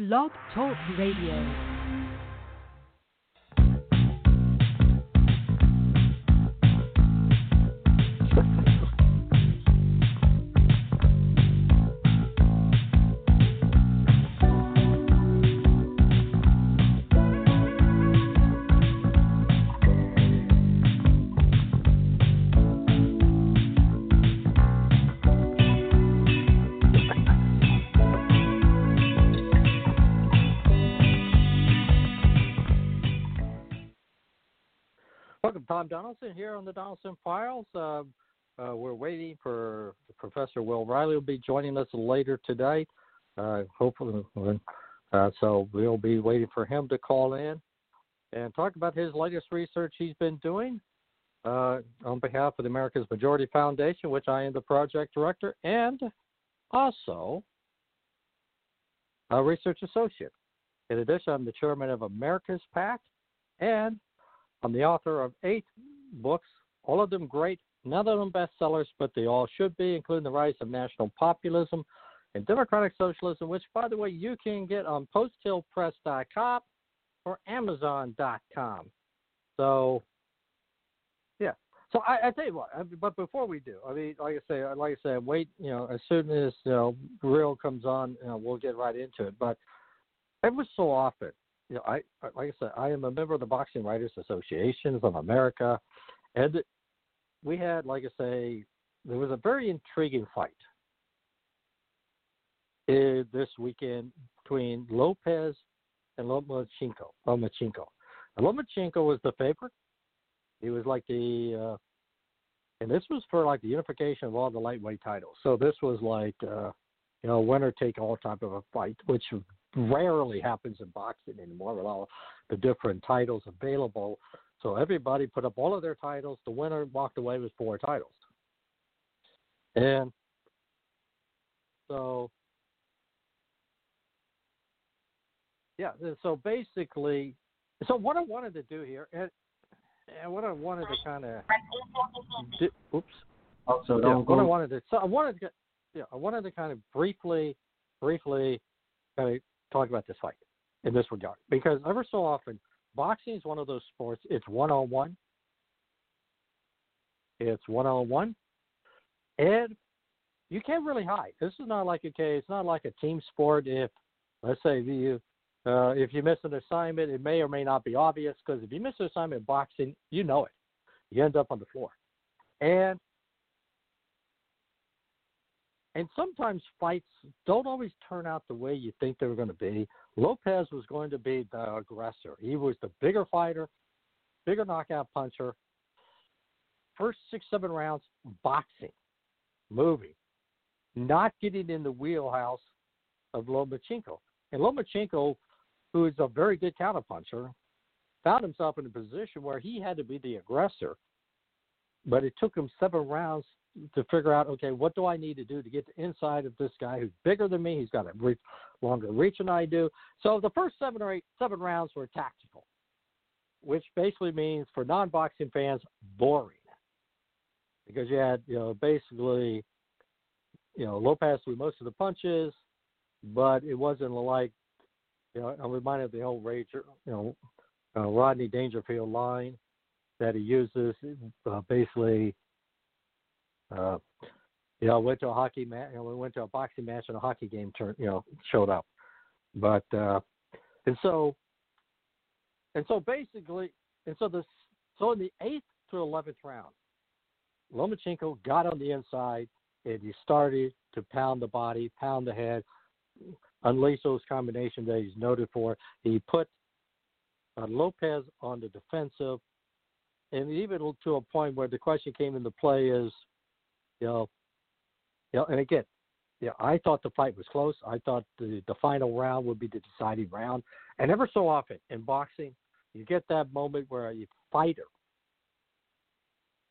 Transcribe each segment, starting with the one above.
Blog Talk Radio. Tom Donelson here on the Donelson Files. Uh, uh, we're waiting for Professor Will Reilly will be joining us later today. Uh, hopefully, uh, so we'll be waiting for him to call in and talk about his latest research he's been doing uh, on behalf of the America's Majority Foundation, which I am the project director, and also a research associate. In addition, I'm the chairman of America's PAC, and I'm the author of eight books, all of them great, none of them bestsellers, but they all should be, including The Rise of National Populism and Democratic Socialism, which, by the way, you can get on posthillpress.com or amazon.com. So, yeah. So I, I tell you what, I, but before we do, I mean, like I say, like I say, wait. You know, as soon as you know, real comes on, you know, we'll get right into it. But every so often, you know, I like I said, I am a member of the Boxing Writers Associations of America, and we had, like I say, there was a very intriguing fight uh, this weekend between Lopez and Lomachenko. Lomachenko. And Lomachenko was the favorite. He was like the, uh, and this was for like the unification of all the lightweight titles. So this was like, uh, you know, winner take all type of a fight, which rarely happens in boxing anymore with all the different titles available. So everybody put up all of their titles. The winner walked away with four titles. And so, yeah, so basically, so what I wanted to do here, and, and what I wanted to kind of, oops. Oh, so yeah, don't what. I wanted to, so I wanted to, yeah, I wanted to kind of briefly, briefly, kind of talk about this fight in this regard because ever so often boxing is one of those sports. It's one on one. It's one on one, and you can't really hide. This is not like a okay. It's not like a team sport. If let's say you uh, if you miss an assignment, it may or may not be obvious because if you miss an assignment in boxing, you know it. You end up on the floor, and and sometimes fights don't always turn out the way you think they were going to be. Lopez was going to be the aggressor. He was the bigger fighter, bigger knockout puncher. First six, seven rounds, boxing, moving, not getting in the wheelhouse of Lomachenko. And Lomachenko, who is a very good counterpuncher, found himself in a position where he had to be the aggressor. But it took him seven rounds to figure out, okay, what do I need to do to get inside of this guy who's bigger than me? He's got a longer reach than I do. So the first seven or eight, seven rounds were tactical, which basically means for non-boxing fans, boring, because you had, you know, basically, you know, Lopez threw most of the punches, but it wasn't like, you know, I'm reminded of the old Rager, you know, uh, Rodney Dangerfield line that he uses, uh, basically uh, you know, went to a hockey match. You know, we went to a boxing match and a hockey game. Turn, you know, showed up. But uh, and so, and so basically, and so this, so in the eighth to eleventh round, Lomachenko got on the inside and he started to pound the body, pound the head, unleash those combinations that he's noted for. He put uh, Lopez on the defensive, and even to a point where the question came into play is, you know, you know, and again, yeah, I thought the fight was close. I thought the the final round would be the deciding round. And ever so often in boxing, you get that moment where a fighter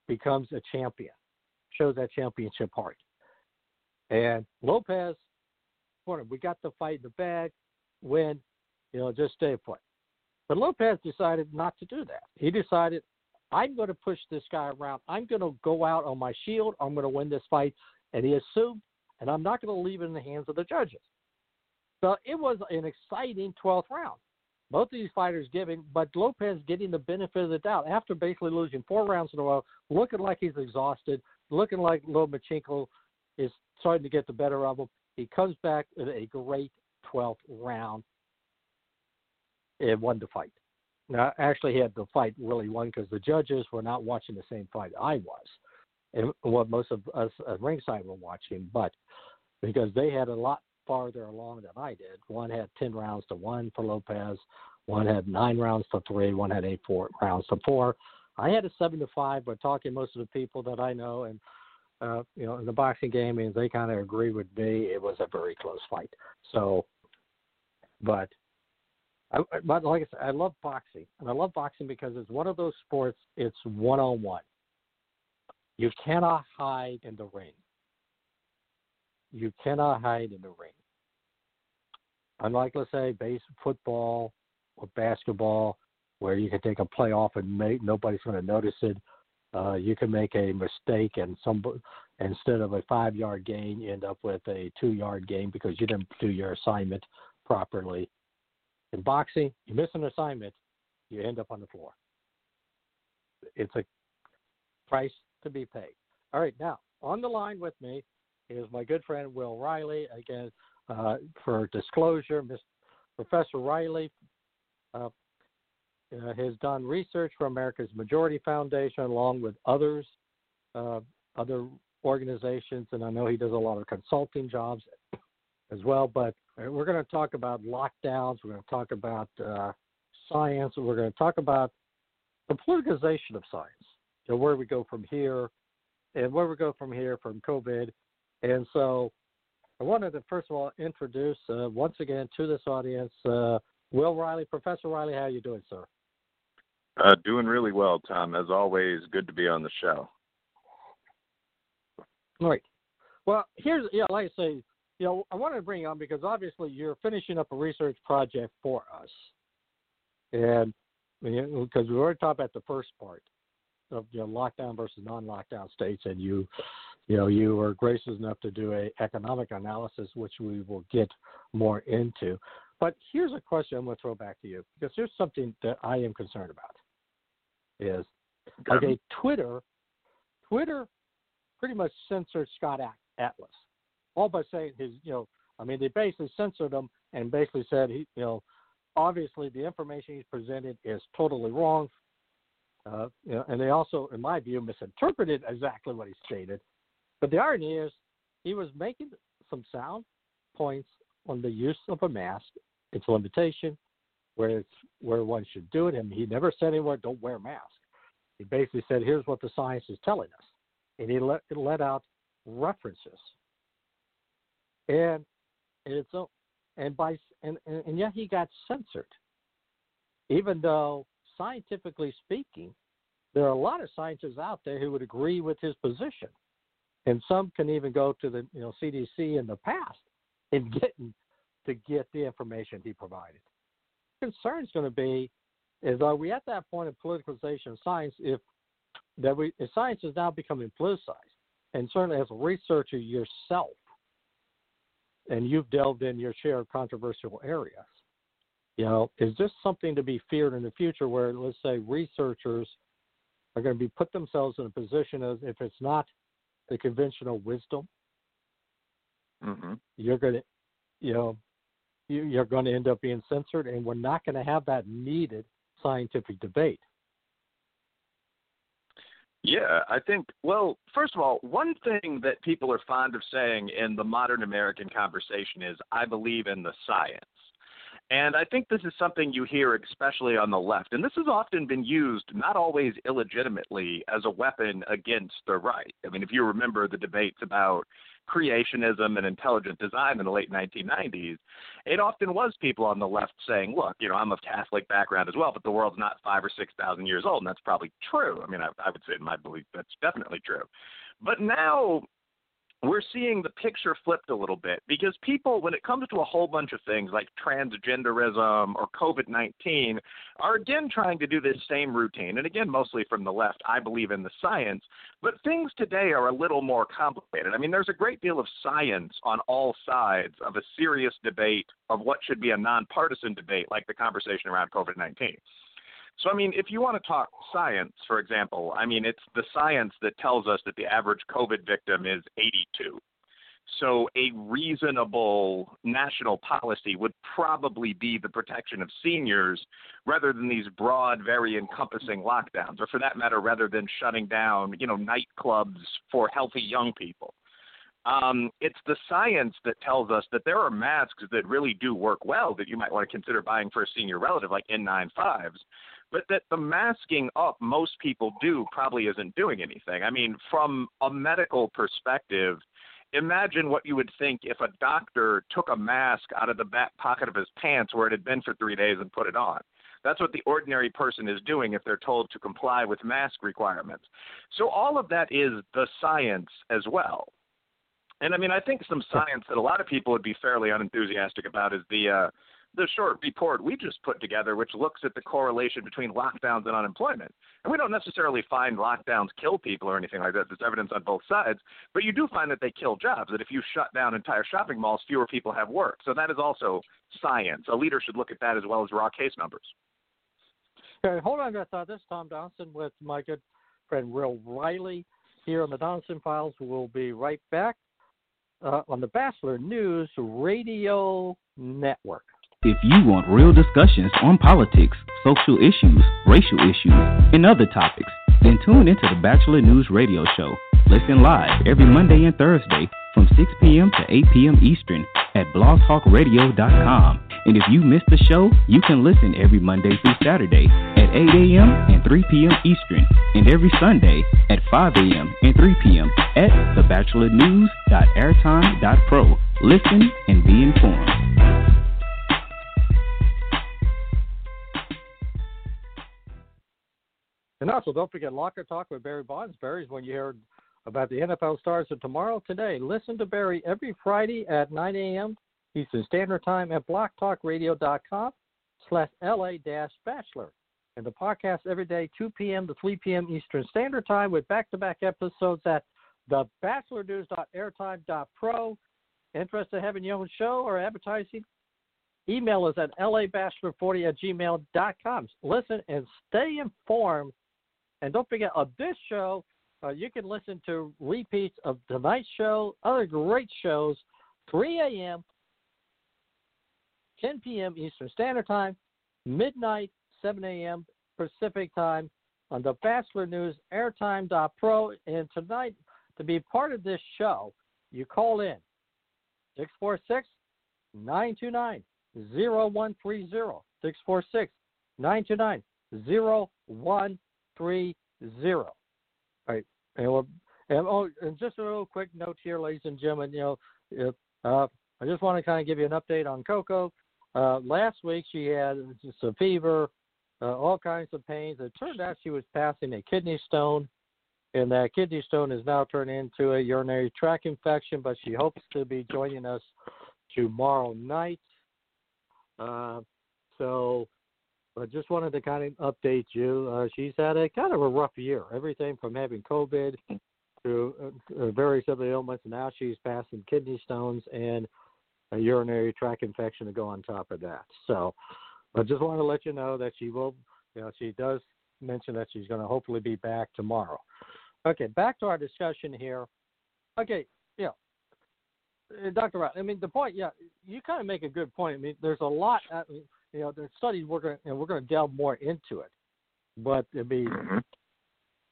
becomes a champion, shows that championship heart. And Lopez, we got the fight in the bag, win, you know, just stay put. But Lopez decided not to do that. He decided, I'm going to push this guy around. I'm going to go out on my shield. I'm going to win this fight. And he assumed, and I'm not going to leave it in the hands of the judges. So it was an exciting 12th round. Both of these fighters giving, but Lopez getting the benefit of the doubt after basically losing four rounds in a row, looking like he's exhausted, looking like Lomachenko is starting to get the better of him. He comes back in a great 12th round and won the fight. Now, actually, he had the fight really won because the judges were not watching the same fight I was, and what most of us at ringside were watching, but because they had a lot farther along than I did. One had 10 rounds to one for Lopez, one had nine rounds to three, one had eight four rounds to four. I had a seven to five, but talking most of the people that I know and uh, you know in the boxing game, and they kind of agree with me. It was a very close fight. So, but I, but like I said, I love boxing, and I love boxing because it's one of those sports. It's one on one. You cannot hide in the ring. You cannot hide in the ring. Unlike, let's say, base football or basketball, where you can take a play off and make nobody's going to notice it. Uh, you can make a mistake and some instead of a five yard gain, you end up with a two yard gain because you didn't do your assignment properly. In boxing, you miss an assignment, you end up on the floor. It's a price to be paid. All right, now on the line with me is my good friend Will Reilly. Again, uh, for disclosure, Mr. Professor Reilly uh, uh, has done research for America's Majority Foundation along with others, uh, other organizations, and I know he does a lot of consulting jobs as well. But we're going to talk about lockdowns. We're going to talk about uh, science. We're going to talk about the politicization of science. You know, where we go from here, and where we go from here from COVID. And so, I wanted to first of all introduce uh, once again to this audience uh, Will Reilly, Professor Reilly. How are you doing, sir? Uh, doing really well, Tom. As always, good to be on the show. All right. Well, here's yeah, like I say, you know, I wanted to bring you on because obviously you're finishing up a research project for us, and because we already talked about the first part of you know lockdown versus non-lockdown states, and you, you know, you were gracious enough to do a economic analysis, which we will get more into. But here's a question I'm going to throw back to you because here's something that I am concerned about. Is okay, Twitter, Twitter, pretty much censored Scott Atlas all by saying his, you know, I mean, they basically censored him and basically said he, you know, obviously the information he's presented is totally wrong. Uh, you know, and they also, in my view, misinterpreted exactly what he stated. But the irony is, he was making some sound points on the use of a mask, its limitation, where it's where one should do it. And he never said anywhere, "Don't wear a mask." He basically said, "Here's what the science is telling us," and he let let out references and it's so and by and, and and yet he got censored. Even though scientifically speaking there are a lot of scientists out there who would agree with his position. And some can even go to the you know CDC in the past in getting to get the information he provided. Concern is going to be is are we at that point of politicalization of science if that we if science is now becoming politicized? And certainly as a researcher yourself and you've delved in your share of controversial areas. You know, is this something to be feared in the future where, let's say, researchers are going to be put themselves in a position as if it's not the conventional wisdom, mm-hmm. you're going to, you know, you're going to end up being censored, and we're not going to have that needed scientific debate. Yeah, I think, well, first of all, one thing that people are fond of saying in the modern American conversation is, I believe in the science. And I think this is something you hear, especially on the left. And this has often been used, not always illegitimately, as a weapon against the right. I mean, if you remember the debates about creationism and intelligent design in the late 1990s, it often was people on the left saying, "Look, you know, I'm of Catholic background as well, but the world's not five or six thousand years old," and that's probably true. I mean, I, I would say in my belief that's definitely true. But now we're seeing the picture flipped a little bit because people, when it comes to a whole bunch of things like transgenderism or COVID 19, are again trying to do this same routine. And again, mostly from the left, I believe in the science, but things today are a little more complicated. I mean, there's a great deal of science on all sides of a serious debate of what should be a nonpartisan debate, like the conversation around COVID 19. So, I mean, if you want to talk science, for example, I mean, it's the science that tells us that the average COVID victim is 82. So, a reasonable national policy would probably be the protection of seniors rather than these broad, very encompassing lockdowns, or for that matter, rather than shutting down, you know, nightclubs for healthy young people. Um, it's the science that tells us that there are masks that really do work well that you might want to consider buying for a senior relative, like N95s but that the masking up most people do probably isn't doing anything. I mean, from a medical perspective, imagine what you would think if a doctor took a mask out of the back pocket of his pants where it had been for three days and put it on. That's what the ordinary person is doing if they're told to comply with mask requirements. So all of that is the science as well. And I mean, I think some science that a lot of people would be fairly unenthusiastic about is the uh, the short report we just put together, which looks at the correlation between lockdowns and unemployment. And we don't necessarily find lockdowns kill people or anything like that. There's evidence on both sides, but you do find that they kill jobs. That if you shut down entire shopping malls, fewer people have work. So that is also science. A leader should look at that as well as raw case numbers. Okay, hold on, I thought this is Tom Donelson with my good friend Will Reilly here on the Donelson Files. We'll be right back uh, on the Batchelor News Radio Network. If you want real discussions on politics, social issues, racial issues, and other topics, then tune into the Batchelor News Radio Show. Listen live every Monday and Thursday from 6 p.m. to 8 p.m. Eastern at blogtalkradio.com. And if you missed the show, you can listen every Monday through Saturday at 8 a.m. and 3 p.m. Eastern, and every Sunday at 5 a.m. and 3 p.m. at thebatchelornews.airtime.pro. Listen and be informed. And also, don't forget Locker Talk with Barry Bonds. Barry's when you hear about the NFL stars of tomorrow. Today, listen to Barry every Friday at 9 a.m. Eastern Standard Time at blogtalkradio.com slash LA dash Batchelor. And the podcast every day, 2 p.m. to 3 p.m. Eastern Standard Time with back-to-back episodes at thebatchelornews.airtime.pro. Interested in having your own show or advertising? Email us at labatchelor40 at gmail.com. Listen and stay informed and don't forget, on this show, uh, you can listen to repeats of tonight's show, other great shows, 3 a.m., 10 p.m. Eastern Standard Time, midnight, 7 a.m. Pacific Time on the Batchelor News Airtime.pro. And tonight, to be part of this show, you call in 646 929 0130. 646 929 0130 three zero. All right, and, we'll, and oh, and just a little quick note here, ladies and gentlemen. You know, if, uh, I just want to kind of give you an update on Coco. Uh, last week she had just a fever, uh, all kinds of pains. It turned out she was passing a kidney stone, and that kidney stone is now turned into a urinary tract infection. But she hopes to be joining us tomorrow night. Uh, so I just wanted to kind of update you. Uh, she's had a kind of a rough year. Everything from having COVID to uh, uh, various other ailments. Now she's passing kidney stones and a urinary tract infection to go on top of that. So I just want to let you know that she will, you know, she does mention that she's going to hopefully be back tomorrow. Okay, back to our discussion here. Okay, yeah, uh, Dr. Wright, I mean, the point, yeah, you kind of make a good point. I mean, there's a lot. I mean, you know, the studies we're going and we're going to delve more into it. But I mean, mm-hmm.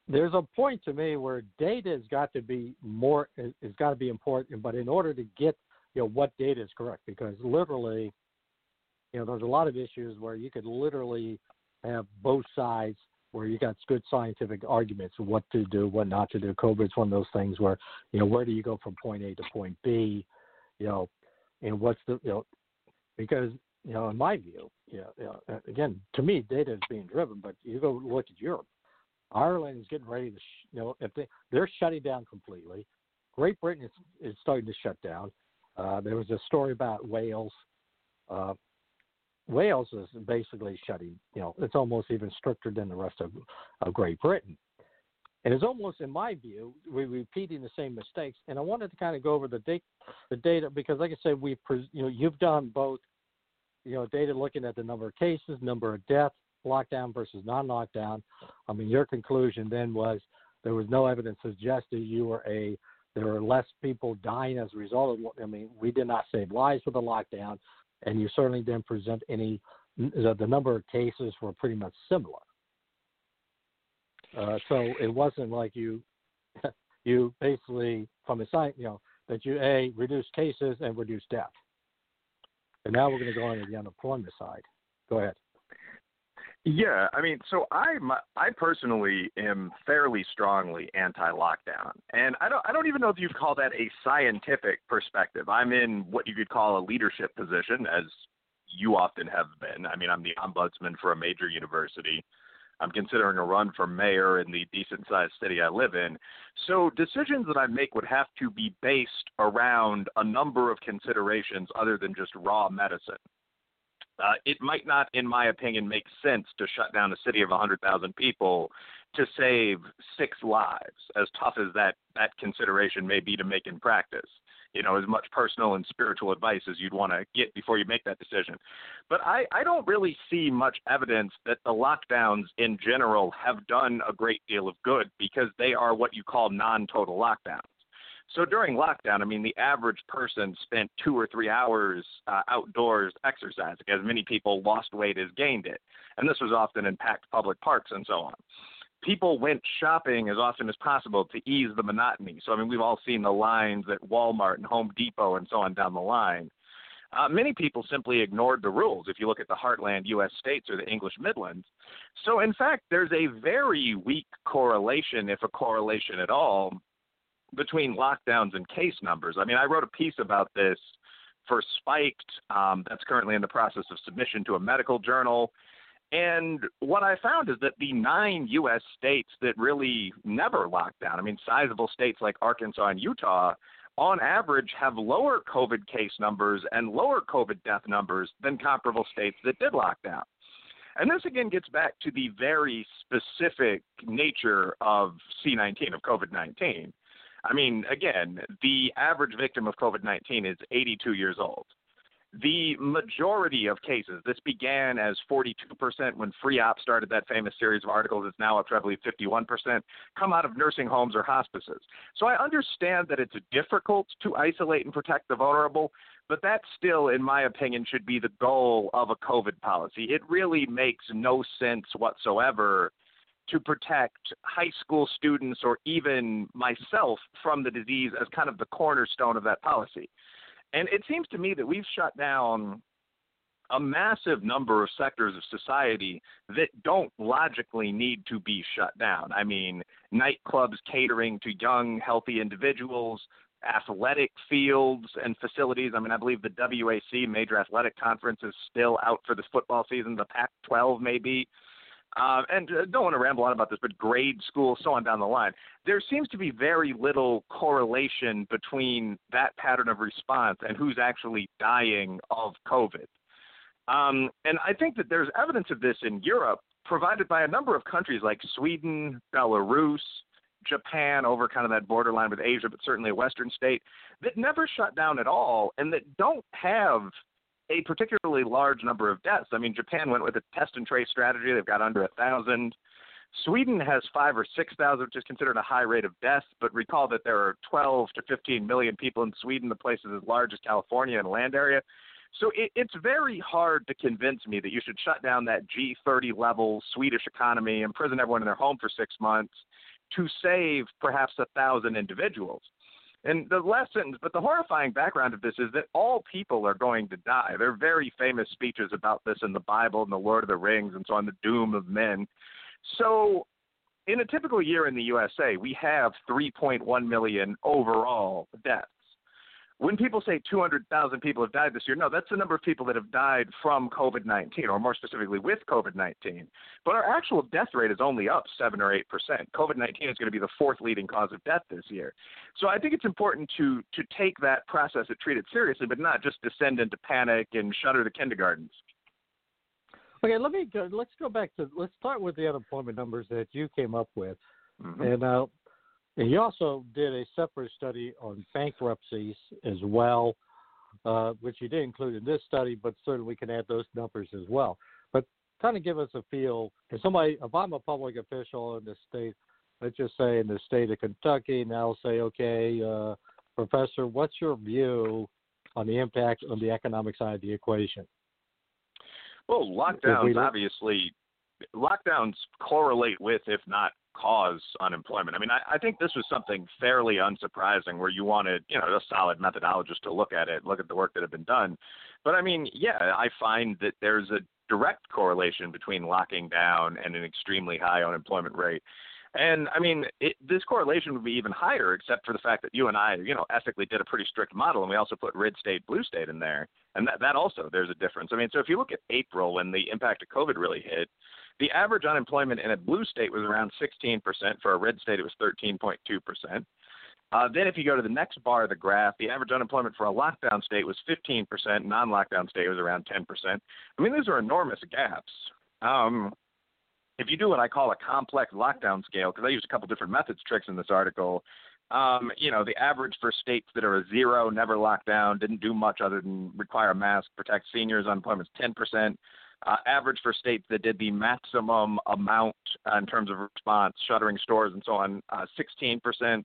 there's a point to me where data has got to be more has got to be important. But in order to get you know what data is correct, because literally, you know, there's a lot of issues where you could literally have both sides where you got good scientific arguments what to do, what not to do. COVID's one of those things where, you know, where do you go from point A to point B, you know, and what's the, you know, because, you know, in my view, know, you know again, to me, data is being driven, but you go look at Europe. Ireland is getting ready to, sh- you know, if they, they're shutting down completely. Great Britain is, is starting to shut down. Uh, there was a story about Wales. Uh, Wales is basically shutting, you know, it's almost even stricter than the rest of, of Great Britain. And it's almost, in my view, we're repeating the same mistakes. And I wanted to kind of go over the, data, the data because, like I said, we, you know, you've done both, you know, data looking at the number of cases, number of deaths, lockdown versus non-lockdown. I mean, your conclusion then was there was no evidence suggested you were a there were less people dying as a result of. What I mean, we did not save lives with the lockdown and you certainly didn't present any. The number of cases were pretty much similar. Uh, so it wasn't like you you basically from a site, you know, that you a reduce cases and reduce death. And now we're going to go on to the unemployment side. Go ahead. Yeah, I mean, so I I personally am fairly strongly anti-lockdown, and I don't I don't even know if you'd call that a scientific perspective. I'm in what you could call a leadership position, as you often have been. I mean, I'm the ombudsman for a major university. I'm considering a run for mayor in the decent sized city I live in. So decisions that I make would have to be based around a number of considerations other than just raw medicine. Uh, it might not, in my opinion, make sense to shut down a city of 100,000 people to save six lives, as tough as that, that consideration may be to make in practice. You know, as much personal and spiritual advice as you'd want to get before you make that decision. But I, I don't really see much evidence that the lockdowns in general have done a great deal of good because they are what you call non total lockdowns. So during lockdown, I mean, the average person spent two or three hours uh, outdoors exercising, as many people lost weight as gained it. And this was often in packed public parks and so on. People went shopping as often as possible to ease the monotony. So, I mean, we've all seen the lines at Walmart and Home Depot and so on down the line. Uh, many people simply ignored the rules if you look at the heartland U.S. states or the English Midlands. So, in fact, there's a very weak correlation, if a correlation at all, between lockdowns and case numbers. I mean, I wrote a piece about this for Spiked um, that's currently in the process of submission to a medical journal. And what I found is that the nine U.S. states that really never locked down, I mean, sizable states like Arkansas and Utah, on average have lower COVID case numbers and lower COVID death numbers than comparable states that did lock down. And this again gets back to the very specific nature of C19, of COVID 19. I mean, again, the average victim of COVID 19 is 82 years old. The majority of cases, this began as 42% when FREOPP started that famous series of articles. It's now up to, I believe, 51%, come out of nursing homes or hospices. So I understand that it's difficult to isolate and protect the vulnerable, but that still, in my opinion, should be the goal of a COVID policy. It really makes no sense whatsoever to protect high school students or even myself from the disease as kind of the cornerstone of that policy. And it seems to me that we've shut down a massive number of sectors of society that don't logically need to be shut down. I mean, nightclubs catering to young, healthy individuals, athletic fields and facilities. I mean, I believe the WAC, Major Athletic Conference, is still out for the football season. The Pac 12 maybe. Uh, and uh, don't want to ramble on about this, but grade school, so on down the line. There seems to be very little correlation between that pattern of response and who's actually dying of COVID. Um, and I think that there's evidence of this in Europe, provided by a number of countries like Sweden, Belarus, Japan, over kind of that borderline with Asia, but certainly a Western state, that never shut down at all and that don't have a particularly large number of deaths. I mean, Japan went with a test and trace strategy. They've got under a thousand. Sweden has five or six thousand, which is considered a high rate of deaths. But recall that there are 12 to 15 million people in Sweden. The place is as large as California in land area. So it, it's very hard to convince me that you should shut down that G30 level Swedish economy, imprison everyone in their home for six months to save perhaps a thousand individuals. And the lesson, but the horrifying background of this is that all people are going to die. There are very famous speeches about this in the Bible and the Lord of the Rings and so on, the doom of men. So, in a typical year in the USA, we have 3.1 million overall deaths when people say 200,000 people have died this year, no, that's the number of people that have died from COVID 19, or more specifically with COVID 19. But our actual death rate is only up 7 or 8%. COVID 19 is going to be the fourth leading cause of death this year. So I think it's important to, to take that process and treat it seriously, but not just descend into panic and shutter the kindergartens. Okay, let me go, let's go back to let's start with the unemployment numbers that you came up with, mm-hmm. and uh, he also did a separate study on bankruptcies as well, uh, which he did include in this study, but certainly we can add those numbers as well. But kind of give us a feel. If somebody, if I'm a public official in the state, let's just say in the state of Kentucky, and I'll say, okay, uh, Professor, what's your view on the impact on the economic side of the equation? Well, lockdowns obviously lockdowns correlate with, if not cause unemployment. I mean, I, I think this was something fairly unsurprising where you wanted, you know, a solid methodologist to look at it, look at the work that had been done. But I mean, yeah, I find that there's a direct correlation between locking down and an extremely high unemployment rate. And I mean, it, this correlation would be even higher, except for the fact that you and I, you know, ethically did a pretty strict model, and we also put red state, blue state in there, and that that also there's a difference. I mean, so if you look at April when the impact of COVID really hit, the average unemployment in a blue state was around 16%. For a red state, it was 13.2%. Uh, then, if you go to the next bar of the graph, the average unemployment for a lockdown state was 15%. Non-lockdown state was around 10%. I mean, these are enormous gaps. Um, if you do what I call a complex lockdown scale, because I use a couple different methods tricks in this article, um, you know, the average for states that are a zero, never locked down, didn't do much other than require a mask, protect seniors, unemployment is 10%. Uh, average for states that did the maximum amount uh, in terms of response, shuttering stores and so on, uh, 16%.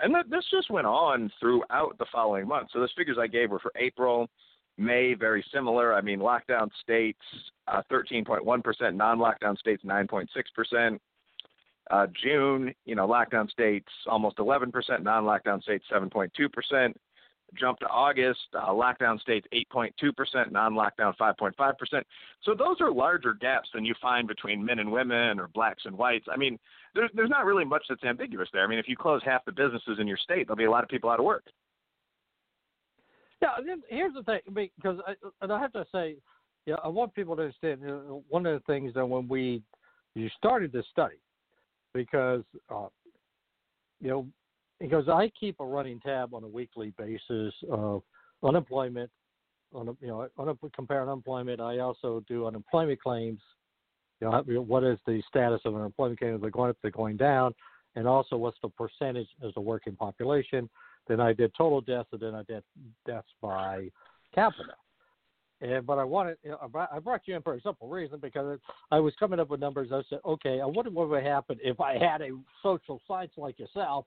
And th- this just went on throughout the following months. So those figures I gave were for April, May, very similar. I mean, lockdown states, uh, 13.1%, non-lockdown states, 9.6%. Uh, June, you know, lockdown states almost 11%, non-lockdown states 7.2%. Jump to August, uh, lockdown states 8.2%, non-lockdown 5.5%. So those are larger gaps than you find between men and women or blacks and whites. I mean, there's there's not really much that's ambiguous there. I mean, if you close half the businesses in your state, there'll be a lot of people out of work. Yeah, here's the thing, because I, and I have to say, yeah, I want people to understand. You know, one of the things that when we you started this study, because uh, you know because I keep a running tab on a weekly basis of unemployment, on you know, un- compare unemployment. I also do unemployment claims. You know, what is the status of unemployment claims? They're going up, they're going down, and also what's the percentage as a working population. Then I did total deaths, and then I did deaths by capita. And but I wanted, you know, I brought you in for a simple reason because I was coming up with numbers. I said, okay, I wonder what would happen if I had a social science like yourself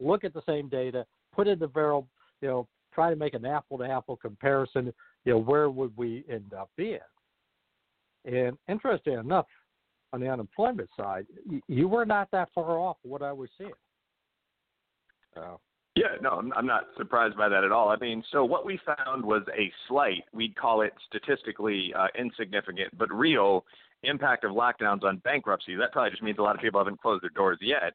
look at the same data, put in the barrel, you know, try to make an apple to apple comparison, you know, where would we end up being? And interesting enough, on the unemployment side, you were not that far off what I was seeing. Uh, yeah, no, I'm not surprised by that at all. I mean, so what we found was a slight, we'd call it statistically uh, insignificant, but real impact of lockdowns on bankruptcy. That probably just means a lot of people haven't closed their doors yet.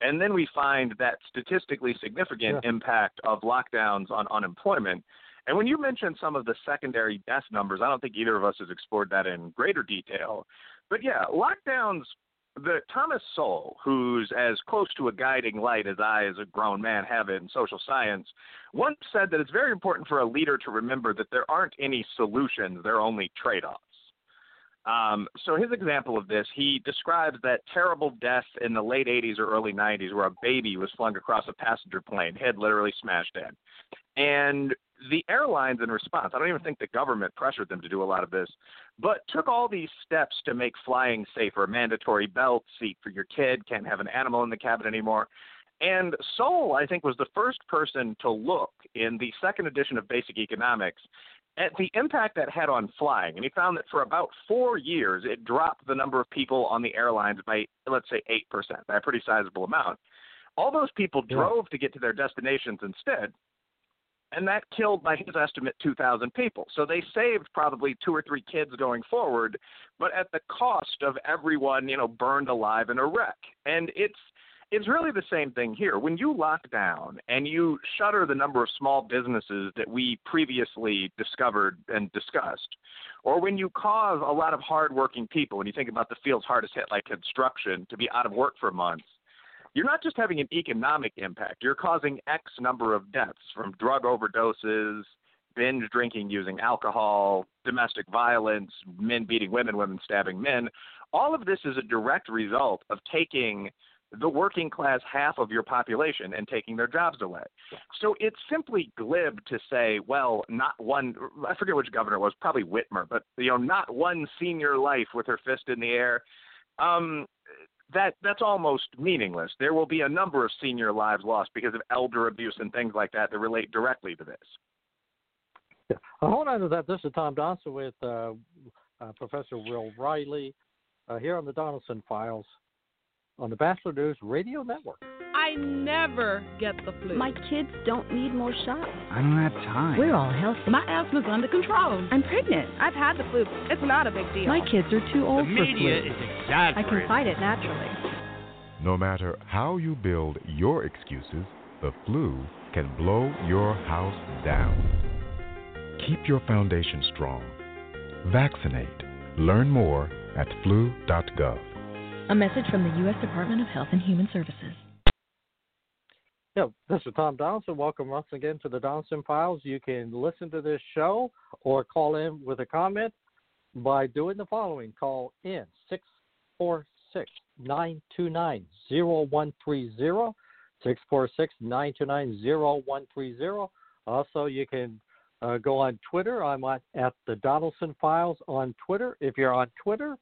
And then we find that statistically significant yeah. impact of lockdowns on unemployment. And when you mentioned some of the secondary death numbers, I don't think either of us has explored that in greater detail. But yeah, lockdowns, the Thomas Sowell, who's as close to a guiding light as I, as a grown man, have in social science, once said that it's very important for a leader to remember that there aren't any solutions, there are only trade offs. Um, so his example of this, he describes that terrible death in the late 80s or early 90s where a baby was flung across a passenger plane, head literally smashed in. And the airlines in response, I don't even think the government pressured them to do a lot of this, but took all these steps to make flying safer, mandatory belt seat for your kid, can't have an animal in the cabin anymore. And Sowell, I think, was the first person to look in the second edition of Basic Economics at the impact that had on flying. And he found that for about four years, it dropped the number of people on the airlines by, let's say, 8%, by a pretty sizable amount. All those people drove yeah. to get to their destinations instead. And that killed, by his estimate, 2,000 people. So they saved probably two or three kids going forward, but at the cost of everyone, you know, burned alive in a wreck. And it's it's really the same thing here. When you lock down and you shutter the number of small businesses that we previously discovered and discussed, or when you cause a lot of hardworking people, when you think about the fields hardest hit, like construction, to be out of work for months, you're not just having an economic impact, you're causing X number of deaths from drug overdoses, binge drinking using alcohol, domestic violence, men beating women, women stabbing men. All of this is a direct result of taking the working class half of your population and taking their jobs away. So it's simply glib to say, well, not one I forget which governor was, probably Whitmer, but you know, not one senior life with her fist in the air. Um, that that's almost meaningless. There will be a number of senior lives lost because of elder abuse and things like that that relate directly to this. Yeah. Hold on to that. This is Tom Donelson with uh, uh, Professor Will Reilly uh, here on the Donelson Files on the Batchelor News Radio Network. I never get the flu. My kids don't need more shots. I don't have time. We're all healthy. My asthma's under control. I'm pregnant. I've had the flu. It's not a big deal. My kids are too old the for media flu. is exaggerating. I can fight it naturally. No matter how you build your excuses, the flu can blow your house down. Keep your foundation strong. Vaccinate. Learn more at flu.gov. A message from the U.S. Department of Health and Human Services. Yeah, this is Tom Donelson. Welcome once again to the Donelson Files. You can listen to this show or call in with a comment by doing the following. Call in 646 929 0130. 646 929 0130. Also, you can uh, go on Twitter. I'm at, the Donelson Files on Twitter. If you're on Twitter,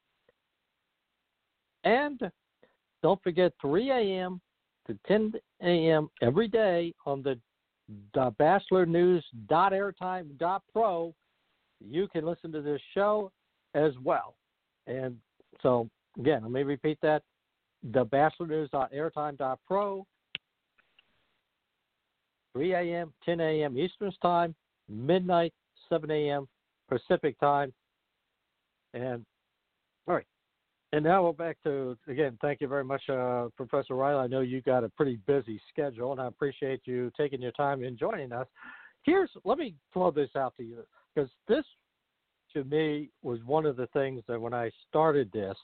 and don't forget 3 a.m. to 10 a.m. every day on the, the batchelornews.airtime.pro. You can listen to this show as well. And so, again, let me repeat that the batchelornews.airtime.pro. 3 a.m., 10 a.m. Eastern Time, midnight, 7 a.m. Pacific Time. And and now we're back to again. Thank you very much, uh, Professor Reilly. I know you got a pretty busy schedule, and I appreciate you taking your time and joining us. Here's let me throw this out to you because this, to me, was one of the things that when I started this,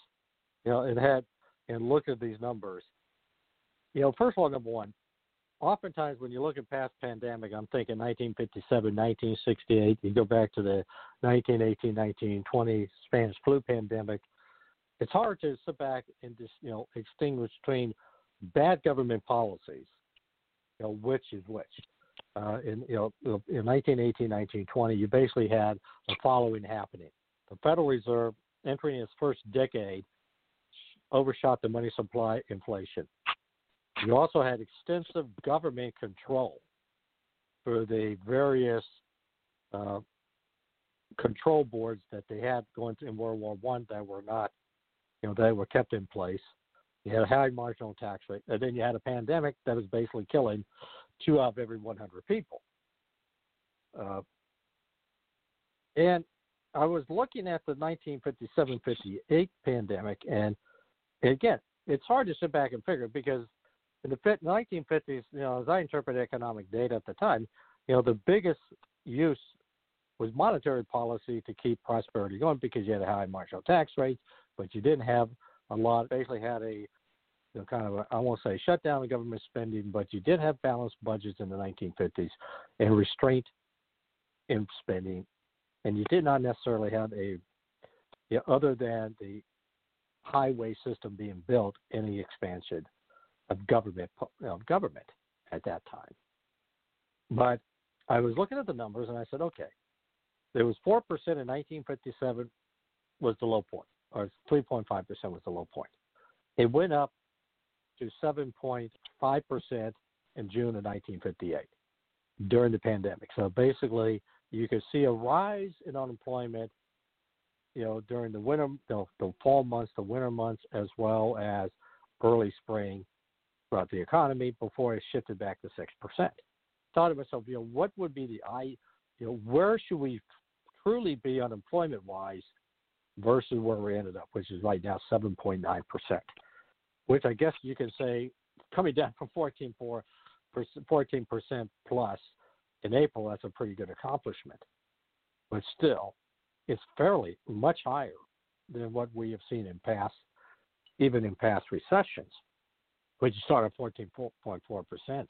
you know, and had and looked at these numbers. You know, first of all, number one, oftentimes when you look at past pandemic, I'm thinking 1957, 1968. You go back to the 1918, 1920 Spanish flu pandemic it's hard to sit back and just you know extinguish between bad government policies, you know which is which. Uh, in you know in 1918, 1920, you basically had the following happening: the Federal Reserve entering its first decade overshot the money supply inflation. You also had extensive government control for the various uh, control boards that they had going in World War One that were not you know, they were kept in place. You had a high marginal tax rate, and then you had a pandemic that was basically killing two out of every 100 people. Uh, and I was looking at the 1957-58 pandemic, and again, it's hard to sit back and figure because in the 1950s, you know, as I interpret economic data at the time, you know, the biggest use was monetary policy to keep prosperity going because you had a high marginal tax rate, but you didn't have a lot. Basically, had a you know, kind of a, I won't say shut down the government spending, but you did have balanced budgets in the 1950s and restraint in spending, and you did not necessarily have a you know, other than the highway system being built, any expansion of government government at that time. But I was looking at the numbers and I said, okay, there was four percent in 1957 was the low point or 3.5% was the low point. It went up to 7.5% in June of 1958 during the pandemic. So basically, you could see a rise in unemployment, you know, during the winter, the, the fall months, the winter months, as well as early spring throughout the economy before it shifted back to 6%. thought to myself, you know, what would be the I, you know, where should we truly be unemployment wise versus where we ended up, which is right now 7.9 percent, which I guess you can say coming down from 14.4 14 percent plus in April, that's a pretty good accomplishment. But still, it's fairly much higher than what we have seen in past, even in past recessions, which start at 14.4 percent.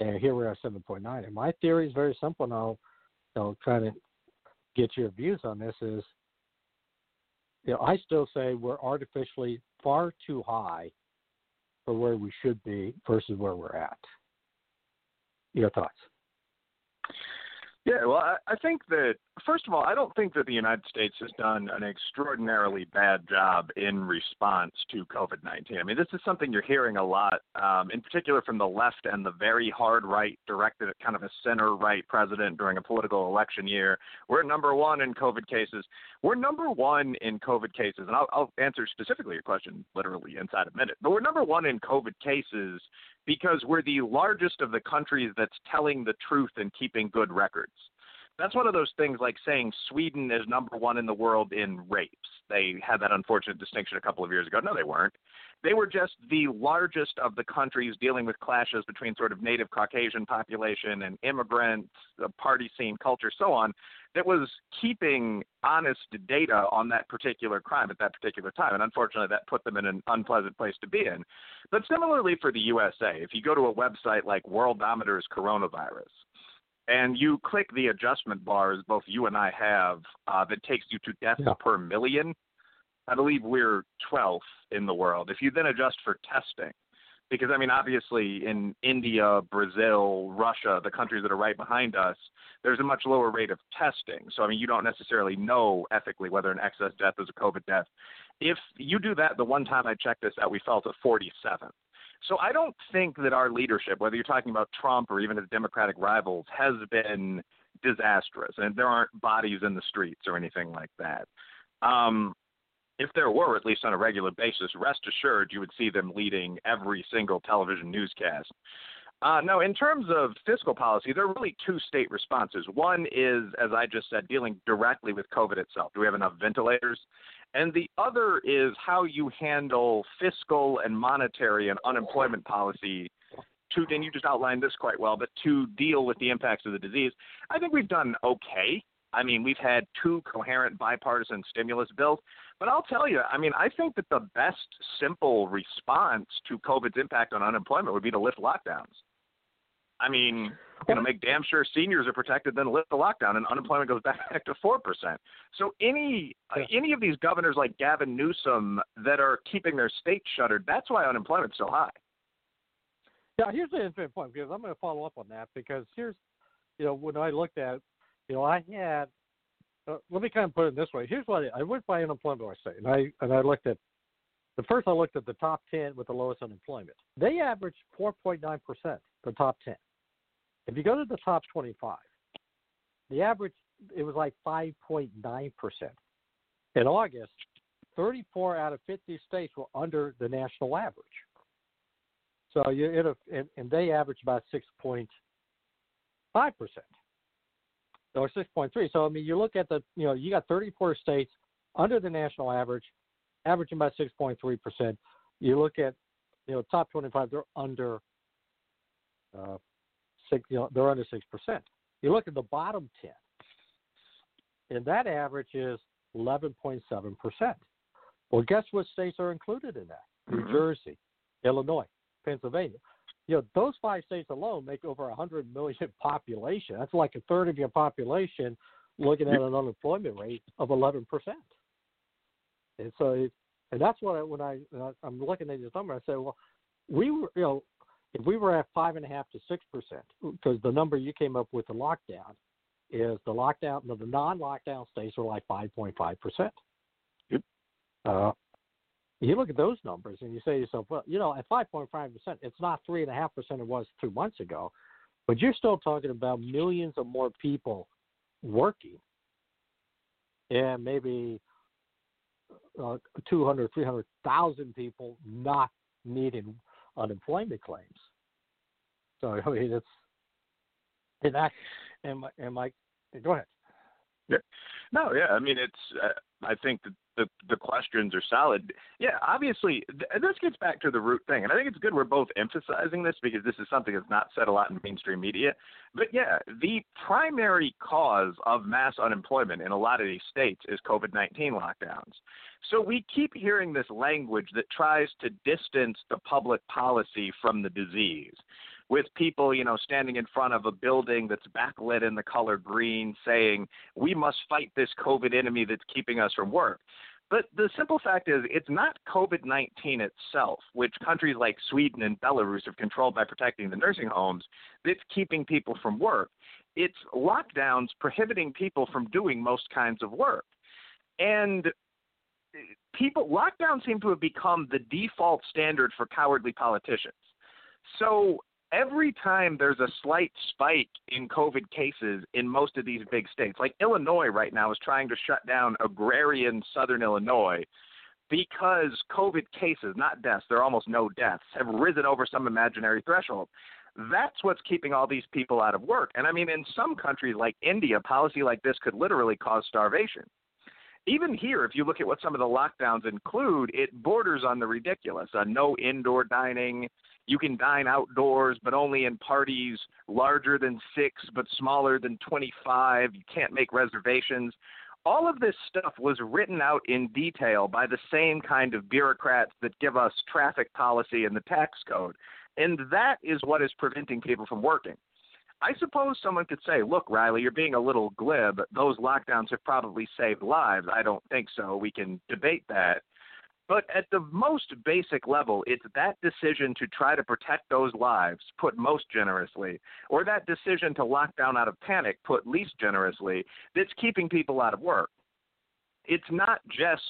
And here we are 7.9. And my theory is very simple. You know, trying to get your views on this is, you know, I still say we're artificially far too high for where we should be versus where we're at. Your thoughts? Yeah, well, I, I think that first of all, I don't think that the United States has done an extraordinarily bad job in response to COVID nineteen. I mean, this is something you're hearing a lot, um, in particular from the left and the very hard right, directed at kind of a center right president during a political election year. We're number one in COVID cases. We're number one in COVID cases, and I'll, I'll answer specifically your question literally inside a minute. But we're number one in COVID cases because we're the largest of the countries that's telling the truth and keeping good records. That's one of those things like saying Sweden is number one in the world in rapes. They had that unfortunate distinction a couple of years ago. No, they weren't. They were just the largest of the countries dealing with clashes between sort of native Caucasian population and immigrants, party scene, culture, so on, that was keeping honest data on that particular crime at that particular time. And unfortunately, that put them in an unpleasant place to be in. But similarly for the USA, if you go to a website like Worldometer's Coronavirus, and you click the adjustment bars both you and I have uh, that takes you to deaths yeah. per million. I believe we're 12th in the world. If you then adjust for testing, because I mean, obviously in India, Brazil, Russia, the countries that are right behind us, there's a much lower rate of testing. So I mean, you don't necessarily know ethically whether an excess death is a COVID death. If you do that, the one time I checked this out, we fell to 47th. So I don't think that our leadership, whether you're talking about Trump or even his Democratic rivals, has been disastrous, and there aren't bodies in the streets or anything like that. Um, if there were, at least on a regular basis, rest assured you would see them leading every single television newscast. Uh, in terms of fiscal policy, there are really two state responses. One is, as I just said, dealing directly with COVID itself. Do we have enough ventilators? And the other is how you handle fiscal and monetary and unemployment policy to, and you just outlined this quite well, but to deal with the impacts of the disease. I think we've done okay. I mean, we've had two coherent bipartisan stimulus bills. But I'll tell you, I mean, I think that the best simple response to COVID's impact on unemployment would be to lift lockdowns. I mean, you know, make damn sure seniors are protected, then lift the lockdown, and unemployment goes back to four percent. So any yeah. Uh, any of these governors like Gavin Newsom that are keeping their state shuttered, that's why unemployment's so high. Yeah, here's the interesting point because I'm going to follow up on that because here's, you know, when I looked at, you know, I had, uh, let me kind of put it this way. Here's what I, went by unemployment say, and I and I looked at, the first I looked at the top ten with the lowest unemployment. They averaged 4.9 percent, the top ten. If you go to the top 25, the average it was like 5.9 percent. In August, 34 out of 50 states were under the national average. So you and, and they average about 6.5 percent or 6.3. So I mean, you look at the you know you got 34 states under the national average, averaging about 6.3 percent. You look at you know top 25, they're under uh, six, you know, they're under six percent. You look at the bottom ten, and that average is eleven point seven percent. Well, guess what states are included in that? New mm-hmm. Jersey, Illinois, Pennsylvania. You know, those five states alone make over a hundred million population. That's like a third of your population looking at an unemployment rate of eleven percent. And so, and that's what I, when I I'm looking at this number, I say, well, we were, you know, if we were at five and a half to six percent, because the number you came up with the lockdown is the lockdown, the non-lockdown states are like five point five percent. Yep. Uh, you look at those numbers and you say to yourself, well, you know, at five point five percent, it's not three and a half percent it was two months ago, but you're still talking about millions of more people working, and maybe uh, 200, 300,000 people not needing unemployment claims. So I mean, it's And I, and my, go ahead. Yeah. No, yeah. I mean, it's. Uh, I think that the the questions are solid. Yeah, obviously, th- this gets back to the root thing, and I think it's good we're both emphasizing this because this is something that's not said a lot in mainstream media. But yeah, the primary cause of mass unemployment in a lot of these states is COVID nineteen lockdowns. So we keep hearing this language that tries to distance the public policy from the disease with people, you know, standing in front of a building that's backlit in the color green saying, we must fight this COVID enemy that's keeping us from work. But the simple fact is, it's not COVID 19 itself, which countries like Sweden and Belarus have controlled by protecting the nursing homes, that's keeping people from work. It's lockdowns prohibiting people from doing most kinds of work. And uh, people, lockdowns seem to have become the default standard for cowardly politicians. So every time there's a slight spike in COVID cases in most of these big states, like Illinois right now is trying to shut down agrarian southern Illinois because COVID cases, not deaths, there are almost no deaths, have risen over some imaginary threshold. That's what's keeping all these people out of work. And I mean, in some countries like India, policy like this could literally cause starvation. Even here, if you look at what some of the lockdowns include, it borders on the ridiculous. Uh, no indoor dining, you can dine outdoors, but only in parties larger than six, but smaller than 25. You can't make reservations. All of this stuff was written out in detail by the same kind of bureaucrats that give us traffic policy and the tax code. And that is what is preventing people from working. I suppose someone could say, look, Reilly, you're being a little glib. Those lockdowns have probably saved lives. I don't think so. We can debate that. But at the most basic level, it's that decision to try to protect those lives, put most generously, or that decision to lock down out of panic, put least generously, that's keeping people out of work. It's not just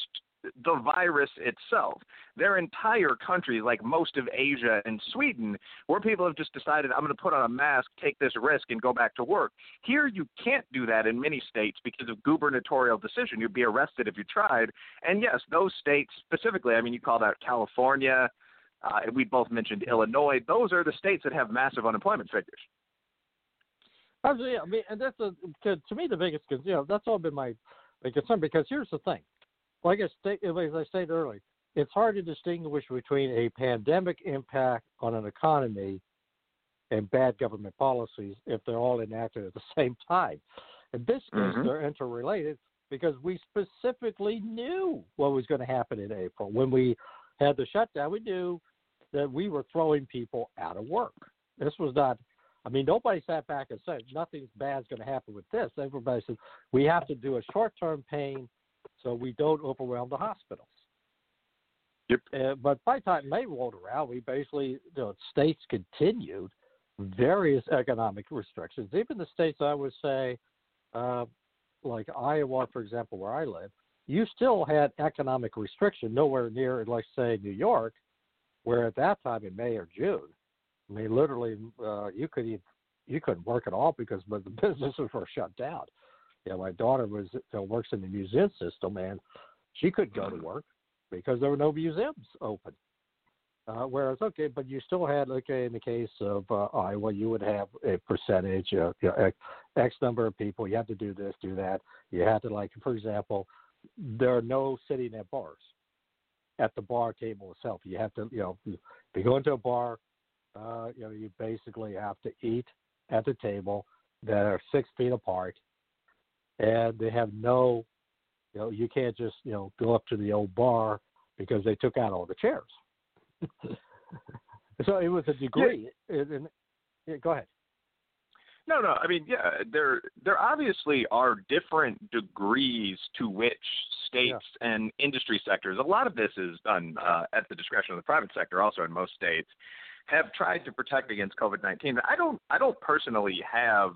the virus itself. Their entire country, like most of Asia and Sweden, where people have just decided, I'm going to put on a mask, take this risk, and go back to work. Here, you can't do that in many states because of gubernatorial decision. You'd be arrested if you tried. And yes, those states specifically, I mean, you called out California, uh, we both mentioned Illinois. Those are the states that have massive unemployment figures. Absolutely. I mean, and that's a, to, to me the biggest, you know, that's all been my, my concern because here's the thing like I, said, as I stated earlier, it's hard to distinguish between a pandemic impact on an economy and bad government policies if they're all enacted at the same time. In this case, mm-hmm. they're interrelated because we specifically knew what was going to happen in April. When we had the shutdown, we knew that we were throwing people out of work. This was not, I mean, nobody sat back and said, nothing bad's going to happen with this. Everybody said, we have to do a short term pain so we don't overwhelm the hospitals. Yep. Uh, but by the time May rolled around, we basically, you know, states continued various economic restrictions. Even the states, I would say, uh, like Iowa, for example, where I live, you still had economic restriction, nowhere near, like say, New York, where at that time in May or June, I mean, literally, uh, you could you couldn't work at all because the businesses were shut down. Yeah, my daughter was uh, works in the museum system, and she could go to work because there were no museums open. Uh, whereas, okay, but you still had, okay, in the case of uh, Iowa, you would have a percentage, uh, you know, X, number of people. You have to do this, do that. You have to, like, for example, there are no sitting at bars at the bar table itself. You have to, you know, if you go into a bar, uh, you know, you basically have to eat at the table that are six feet apart and they have no, you know, you can't just you know go up to the old bar because they took out all the chairs. so it was a degree. Yeah. Go ahead. No, no. I mean, yeah, there there obviously are different degrees to which states yeah. and industry sectors. A lot of this is done uh, at the discretion of the private sector, also in most states, have tried to protect against COVID nineteen. I don't I don't personally have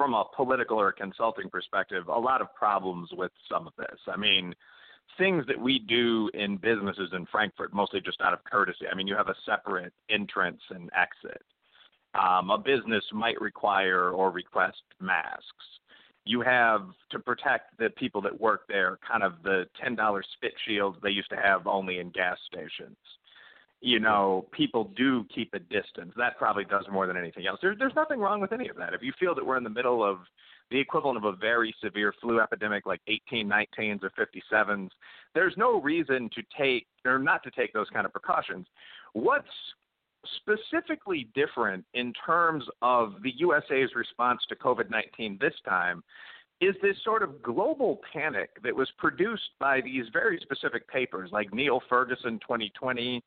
from a political or consulting perspective, a lot of problems with some of this. I mean, things that we do in businesses in Frankfort, mostly just out of courtesy. I mean, you have a separate entrance and exit. Um, a business might require or request masks. You have to protect the people that work there, kind of the $10 spit shields they used to have only in gas stations. You know, people do keep a distance. That probably does more than anything else. There, there's nothing wrong with any of that. If you feel that we're in the middle of the equivalent of a very severe flu epidemic like 18, 19s or 57s, there's no reason to take or not to take those kind of precautions. What's specifically different in terms of the USA's response to COVID 19 this time is this sort of global panic that was produced by these very specific papers like Neil Ferguson 2020,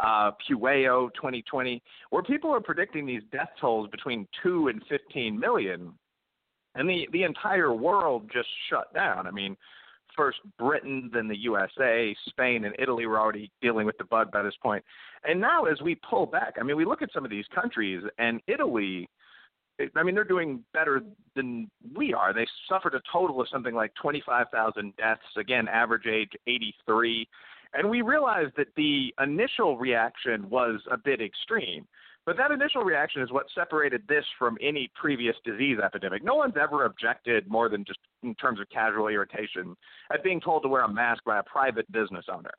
uh, Pueo 2020, where people are predicting these death tolls between 2 and 15 million. And the, the entire world just shut down. I mean, first Britain, then the USA, Spain, and Italy were already dealing with the bug by this point. And now, as we pull back, I mean, we look at some of these countries, and Italy, I mean, they're doing better than we are. They suffered a total of something like 25,000 deaths, again, average age 83. And we realized that the initial reaction was a bit extreme. But that initial reaction is what separated this from any previous disease epidemic. No one's ever objected more than just in terms of casual irritation at being told to wear a mask by a private business owner.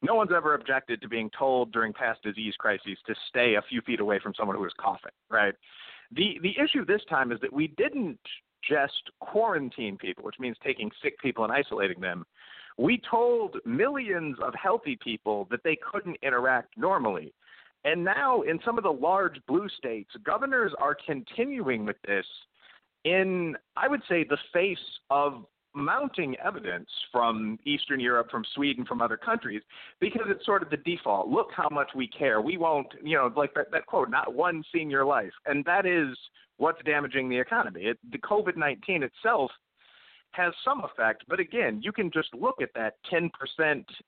No one's ever objected to being told during past disease crises to stay a few feet away from someone who is coughing, right? The the issue this time is that we didn't just quarantine people, which means taking sick people and isolating them. We told millions of healthy people that they couldn't interact normally. And now, in some of the large blue states, governors are continuing with this in, I would say, the face of mounting evidence from Eastern Europe, from Sweden, from other countries, because it's sort of the default. Look how much we care. We won't, you know, like that, that quote, not one senior life. And that is what's damaging the economy. It, the COVID 19 itself has some effect. But again, you can just look at that 10%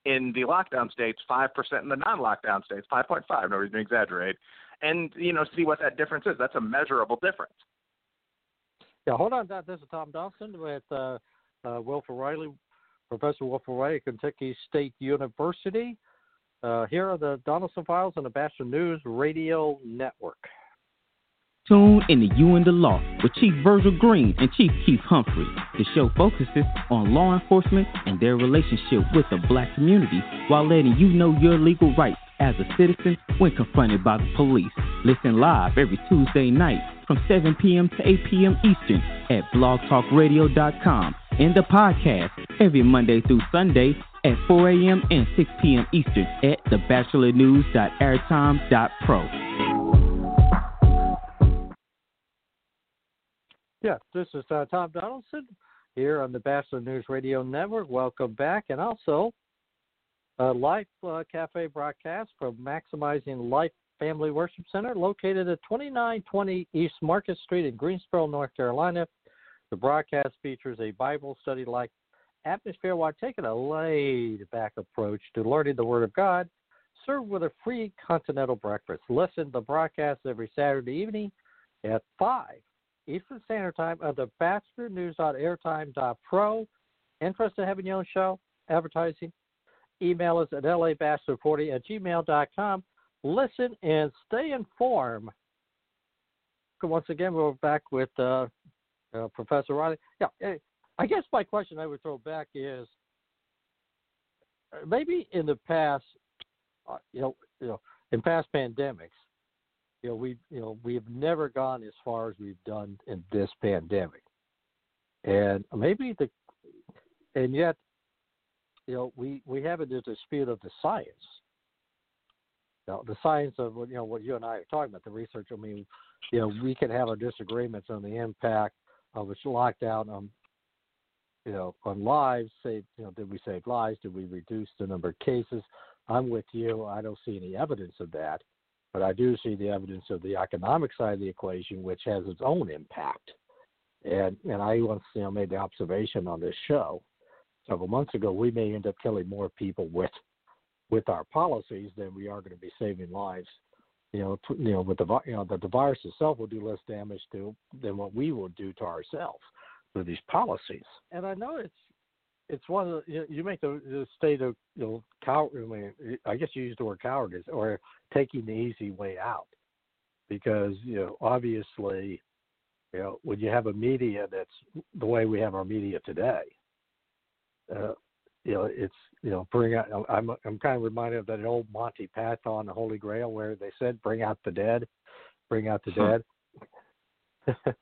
in the lockdown states, 5% in the non-lockdown states, 5.5, no reason to exaggerate, and you know see what that difference is. That's a measurable difference. Yeah, hold on. This is Tom Donelson with uh, uh, Reilly, Professor Wilfred Reilly, Kentucky State University. Uh, here are the Donelson Files on the Batchelor News Radio Network. Tune in to You and the Law with Chief Virgil Green and Chief Keith Humphrey. The show focuses on law enforcement and their relationship with the black community while letting you know your legal rights as a citizen when confronted by the police. Listen live every Tuesday night from 7 p.m. to 8 p.m. Eastern at blogtalkradio.com and the podcast every Monday through Sunday at 4 a.m. and 6 p.m. Eastern at thebatchelornews.airtime.pro. Yes, this is uh, Tom Donelson here on the Batchelor News Radio Network. Welcome back, and also a Life uh, Cafe broadcast from Maximizing Life Family Worship Center, located at 2920 East Market Street in Greensboro, North Carolina. The broadcast features a Bible study like atmosphere while taking a laid back approach to learning the Word of God, served with a free continental breakfast. Listen to the broadcast every Saturday evening at 5 Eastern Standard Time of the batchelornews.airtime.pro. Interested in having your own show, advertising? Email us at labatchelor40 at gmail.com. Listen and stay informed. Once again, we're back with uh, uh, Professor Reilly. Yeah, eh, I guess my question I would throw back is uh, maybe in the past, uh, you know, you know, in past pandemics, you know, we you know we've never gone as far as we've done in this pandemic, and maybe the, and yet, you know, we we have a dispute of the science. Now, the science of you know what you and I are talking about, the research. I mean, you know, we can have our disagreements on the impact of a lockdown on, you know, on lives. Say, you know, did we save lives? Did we reduce the number of cases? I'm with you. I don't see any evidence of that. But I do see the evidence of the economic side of the equation, which has its own impact. And and I once you know made the observation on this show several months ago, we may end up killing more people with with our policies than we are going to be saving lives. You know, you know, with the you know the, the virus itself will do less damage to than what we will do to ourselves with these policies. And I know it's one of the, you, you make the, the state of you know cow. I, mean, I guess you use the word cowardice or taking the easy way out, because you know obviously, you know when you have a media that's the way we have our media today, uh, you know, it's you know, bring out. I'm I'm kind of reminded of that old Monty Python, the Holy Grail, where they said, "Bring out the dead, bring out the dead."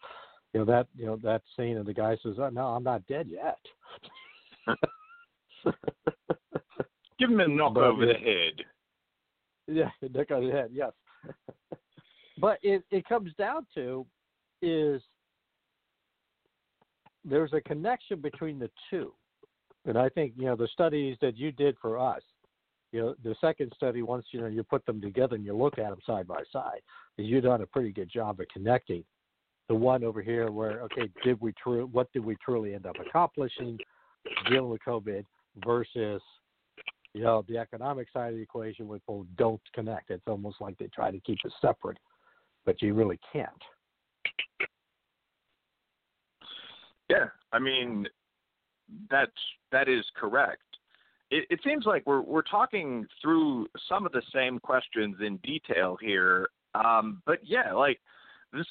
you know that you know that scene, and the guy says, oh, "No, I'm not dead yet." Give him a knock But, over yeah. the head. Yeah, knock on the head, yes. but it, it comes down to is there's a connection between the two. And I think, you know, the studies that you did for us, you know, the second study, once, you know, you put them together and you look at them side by side, is you've done a pretty good job of connecting the one over here where, okay, did we true, what did we truly end up accomplishing dealing with COVID versus you know, the economic side of the equation where people don't connect. It's almost like they try to keep it separate, but you really can't. Yeah, I mean, that's that is correct. It, it seems like we're we're talking through some of the same questions in detail here, um, but yeah, like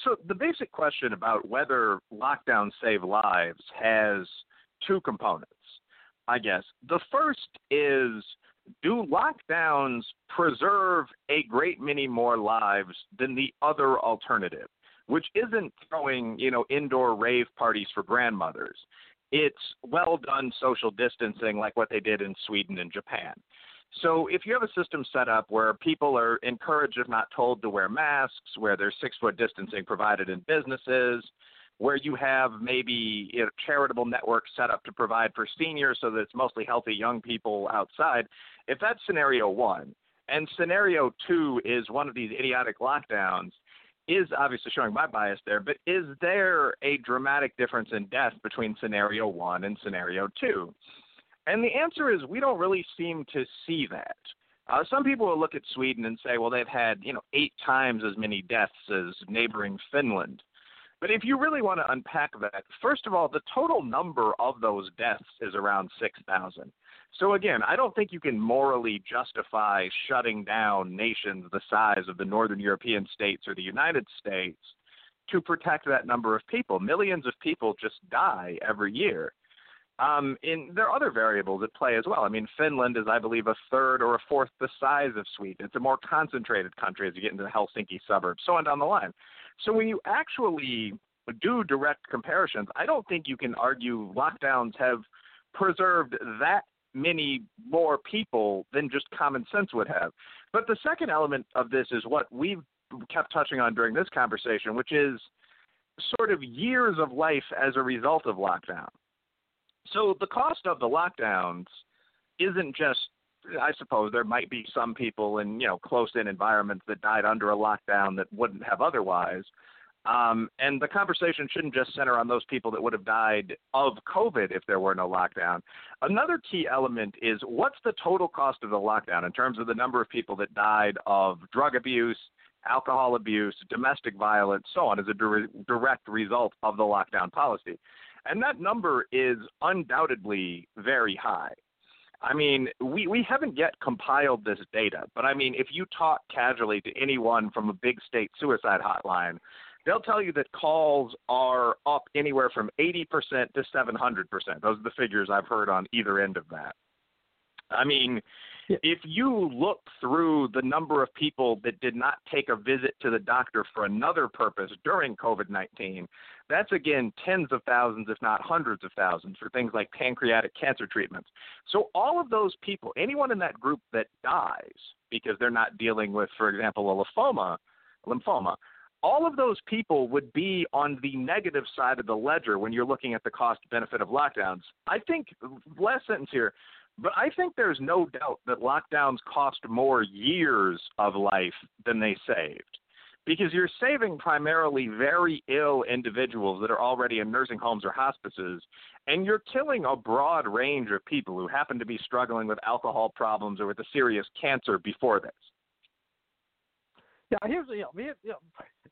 so the basic question about whether lockdowns save lives has two components. I guess the first is do lockdowns preserve a great many more lives than the other alternative, which isn't throwing, you know, indoor rave parties for grandmothers. It's well done social distancing like what they did in Sweden and Japan. So if you have a system set up where people are encouraged, if not told, to wear masks, where there's six foot distancing provided in businesses, where you have maybe a charitable network set up to provide for seniors so that it's mostly healthy young people outside, if that's scenario one, and scenario two is one of these idiotic lockdowns, is obviously showing my bias there, but is there a dramatic difference in death between scenario one and scenario two? And the answer is we don't really seem to see that. Uh, some people will look at Sweden and say, well, they've had you know eight times as many deaths as neighboring Finland. But if you really want to unpack that, first of all, the total number of those deaths is around 6,000. So again, I don't think you can morally justify shutting down nations the size of the northern European states or the United States to protect that number of people. Millions of people just die every year. Um, in, there are other variables at play as well. I mean, Finland is, I believe, a third or a fourth the size of Sweden. It's a more concentrated country as you get into the Helsinki suburbs, so on down the line. So when you actually do direct comparisons, I don't think you can argue lockdowns have preserved that many more people than just common sense would have. But the second element of this is what we've kept touching on during this conversation, which is sort of years of life as a result of lockdown. So the cost of the lockdowns isn't just I suppose there might be some people in you know close in environments that died under a lockdown that wouldn't have otherwise. Um, and the conversation shouldn't just center on those people that would have died of COVID if there were no lockdown. Another key element is what's the total cost of the lockdown in terms of the number of people that died of drug abuse, alcohol abuse, domestic violence, so on, as a dir- direct result of the lockdown policy. And that number is undoubtedly very high. I mean, we, we haven't yet compiled this data, but I mean, if you talk casually to anyone from a big state suicide hotline, they'll tell you that calls are up anywhere from 80% to 700%. Those are the figures I've heard on either end of that. I mean, if you look through the number of people that did not take a visit to the doctor for another purpose during COVID 19, that's again tens of thousands, if not hundreds of thousands, for things like pancreatic cancer treatments. So, all of those people, anyone in that group that dies because they're not dealing with, for example, a lymphoma, lymphoma, all of those people would be on the negative side of the ledger when you're looking at the cost benefit of lockdowns. I think, last sentence here, but I think there's no doubt that lockdowns cost more years of life than they saved. Because you're saving primarily very ill individuals that are already in nursing homes or hospices, and you're killing a broad range of people who happen to be struggling with alcohol problems or with a serious cancer before this. Yeah, here's the, you know, you know,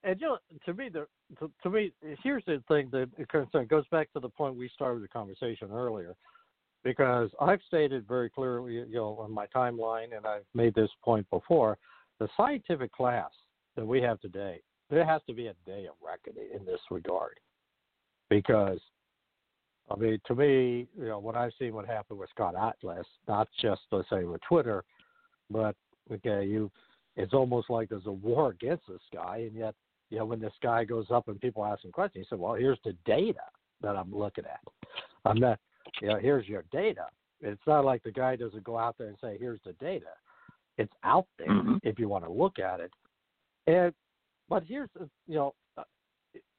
and you know, to me, the to, to me, here's the thing that concern goes back to the point we started the conversation earlier, because I've stated very clearly, you know, on my timeline, and I've made this point before, the scientific class that we have today, there has to be a day of reckoning in this regard, because I mean, to me, you know, when I've seen what happened with Scott Atlas, not just let's say with Twitter, but okay, you, it's almost like there's a war against this guy, and yet, you know, when this guy goes up and people ask him questions, he said, "Well, here's the data that I'm looking at. I'm not, you know, here's your data." It's not like the guy doesn't go out there and say, "Here's the data." It's out there Mhm. if you want to look at it. And but here's you know uh,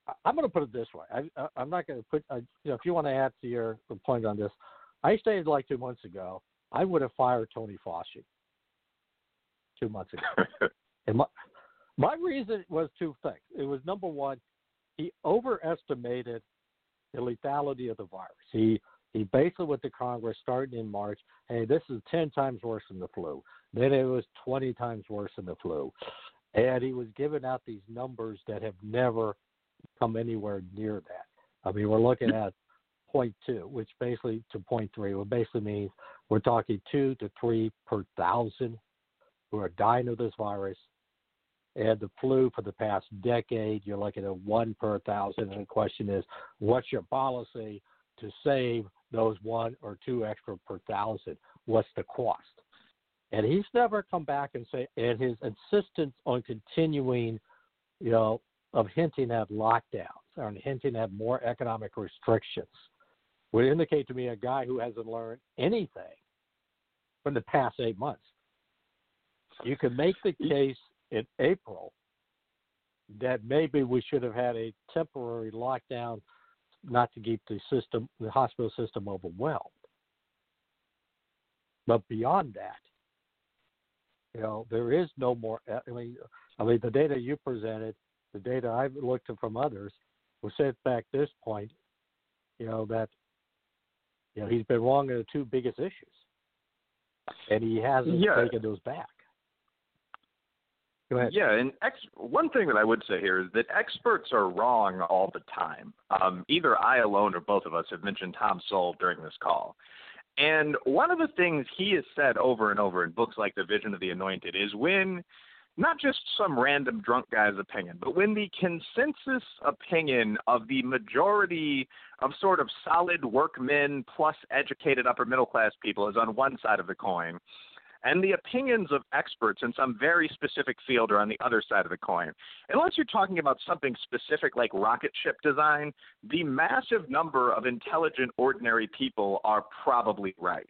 I- I'm going to put it this way. I, I, I'm not going to put uh, you know if you want to add to your point on this, I stated like two months ago I would have fired Tony Fauci two months ago. and my my reason was two things. It was number one, he overestimated the lethality of the virus. He he basically went to Congress starting in March. Hey, this is ten times worse than the flu. Then it was twenty times worse than the flu, and he was giving out these numbers that have never come anywhere near that. I mean, we're looking at point two, which basically to point three, which basically means we're talking two to three per thousand who are dying of this virus. And the flu for the past decade, you're looking at one per thousand. And the question is, what's your policy to save those one or two extra per thousand? What's the cost? And he's never come back and say, and his insistence on continuing, you know, of hinting at lockdowns and hinting at more economic restrictions would indicate to me a guy who hasn't learned anything from the past eight months. You could make the case in April that maybe we should have had a temporary lockdown not to keep the system the hospital system overwhelmed. But beyond that, you know, there is no more I mean I mean the data you presented, the data I've looked at from others will set back this point, you know, that you know, he's been wrong in the two biggest issues. And he hasn't Yeah. taken those back. Go ahead. Yeah, and ex- one thing that I would say here is that experts are wrong all the time. Um, either I alone or both of us have mentioned Tom Sowell during this call. And one of the things he has said over and over in books like The Vision of the Anointed is when not just some random drunk guy's opinion, but when the consensus opinion of the majority of sort of solid workmen plus educated upper middle class people is on one side of the coin, and the opinions of experts in some very specific field are on the other side of the coin. Unless you're talking about something specific like rocket ship design, the massive number of intelligent, ordinary people are probably right.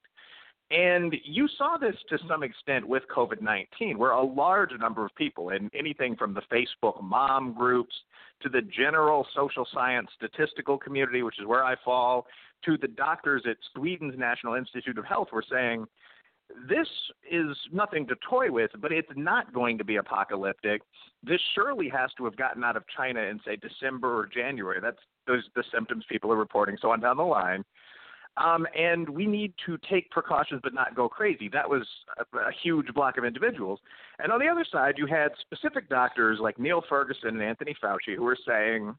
And you saw this to some extent with COVID 19, where a large number of people, in anything from the Facebook mom groups to the general social science statistical community, which is where I fall, to the doctors at Sweden's National Institute of Health, were saying, this is nothing to toy with, but it's not going to be apocalyptic. This surely has to have gotten out of China in say December or January. That's those the symptoms people are reporting. So on down the line, um, and we need to take precautions but not go crazy. That was a, a huge block of individuals. And on the other side, you had specific doctors like Neil Ferguson and Anthony Fauci who were saying,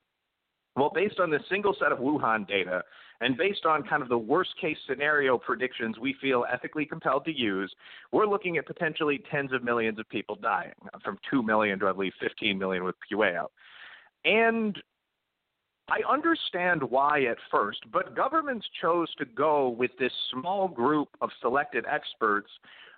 well, based on this single set of Wuhan data and based on kind of the worst case scenario predictions we feel ethically compelled to use, we're looking at potentially tens of millions of people dying, uh, from 2 million to I believe 15 million with PUA. And I understand why at first, but governments chose to go with this small group of selected experts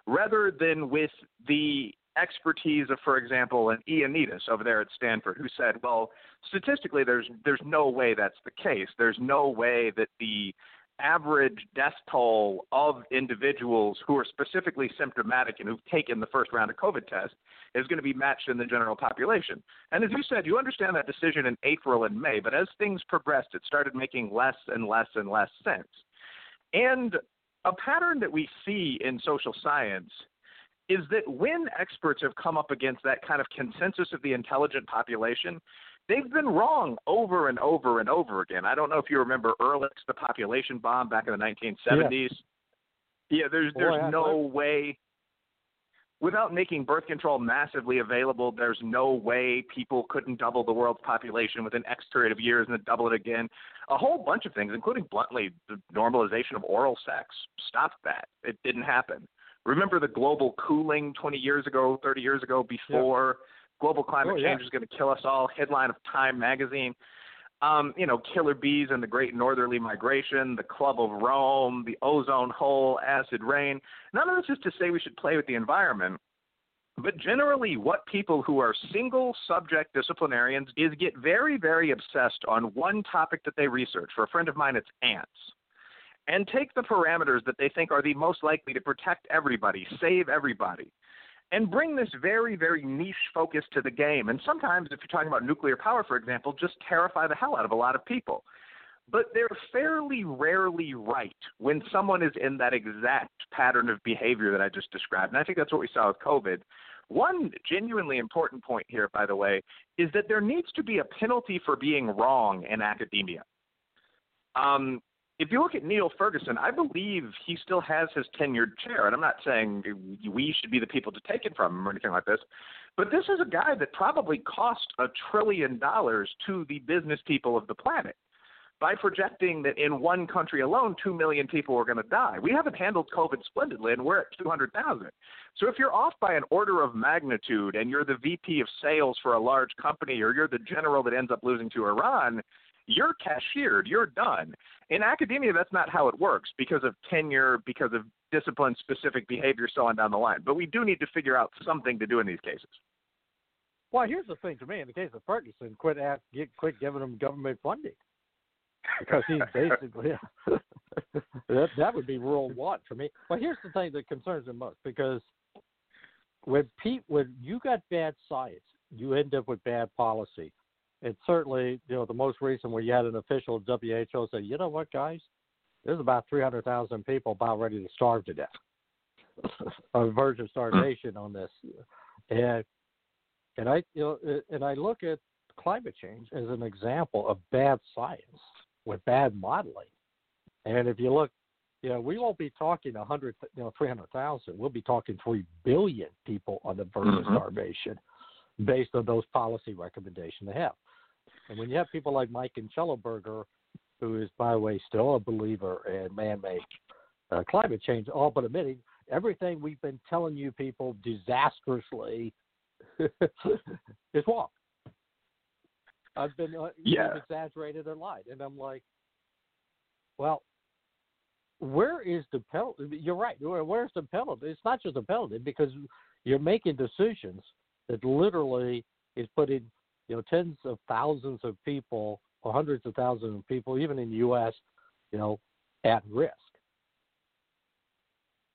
rather than with the expertise of, for example, an Ioannidis over there at Stanford, who said, "Well, statistically, there's there's no way that's the case. There's no way that the average death toll of individuals who are specifically symptomatic and who've taken the first round of COVID test is going to be matched in the general population. And as you said, you understand that decision in April and May, but as things progressed, it started making less and less and less sense. And a pattern that we see in social science is that when experts have come up against that kind of consensus of the intelligent population, they've been wrong over and over and over again. I don't know if you remember Ehrlich's The Population Bomb back in the 1970s. Yeah, there's there's I- no way without making birth control massively available, there's no way people couldn't double the world's population within X period of years and then double it again. A whole bunch of things, including bluntly the normalization of oral sex, stopped that. It didn't happen. Remember the global cooling 20 years ago, 30 years ago, before global climate Oh, yeah. change is going to kill us all? Headline of Time magazine. um, you know, killer bees and the Great Northerly Migration, the Club of Rome, the ozone hole, acid rain. None of this is to say we should play with the environment. But generally, what people who are single subject disciplinarians is get very, very obsessed on one topic that they research. For a friend of mine, it's ants. And take the parameters that they think are the most likely to protect everybody, save everybody, and bring this very, very niche focus to the game. And sometimes, if you're talking about nuclear power, for example, just terrify the hell out of a lot of people. But they're fairly rarely right when someone is in that exact pattern of behavior that I just described. And I think that's what we saw with COVID. One genuinely important point here, by the way, is that there needs to be a penalty for being wrong in academia. Um, if you look at Neil Ferguson, I believe he still has his tenured chair, and I'm not saying we should be the people to take it from him or anything like this, but this is a guy that probably cost a trillion dollars to the business people of the planet by projecting that in one country alone, 2 million people were going to die. We haven't handled COVID splendidly, and we're at 200,000. So if you're off by an order of magnitude and you're the VP of sales for a large company or you're the general that ends up losing to Iran, you're cashiered, you're done. In academia, that's not how it works because of tenure, because of discipline specific behavior, so on down the line. But we do need to figure out something to do in these cases. Well, here's the thing to me: in the case of Ferguson, quit ask, get, quit giving him government funding because he's basically that that would be rule one for me. But here's the thing that concerns me most because when Pete, when you got bad science, you end up with bad policy. And certainly, you know, the most recent where you had an official WHO say, you know what, guys, there's about 300,000 people about ready to starve to death, on verge of starvation on this, and and I you know and I look at climate change as an example of bad science with bad modeling. And if you look, you know, we won't be talking hundred, you know, three hundred thousand. We'll be talking three billion people on the verge mm-hmm. of starvation, based on those policy recommendations they have. And when you have people like Mike Shellenberger, who is, by the way, still a believer in man-made uh, climate change, all but admitting everything we've been telling you people disastrously is wrong. I've been uh, yeah. exaggerated or lied, and I'm like, well, where is the penalty? You're right. Where's the penalty? It's not just a penalty because you're making decisions that literally is putting you know tens of thousands of people or hundreds of thousands of people, even in the U.S., you know, at risk,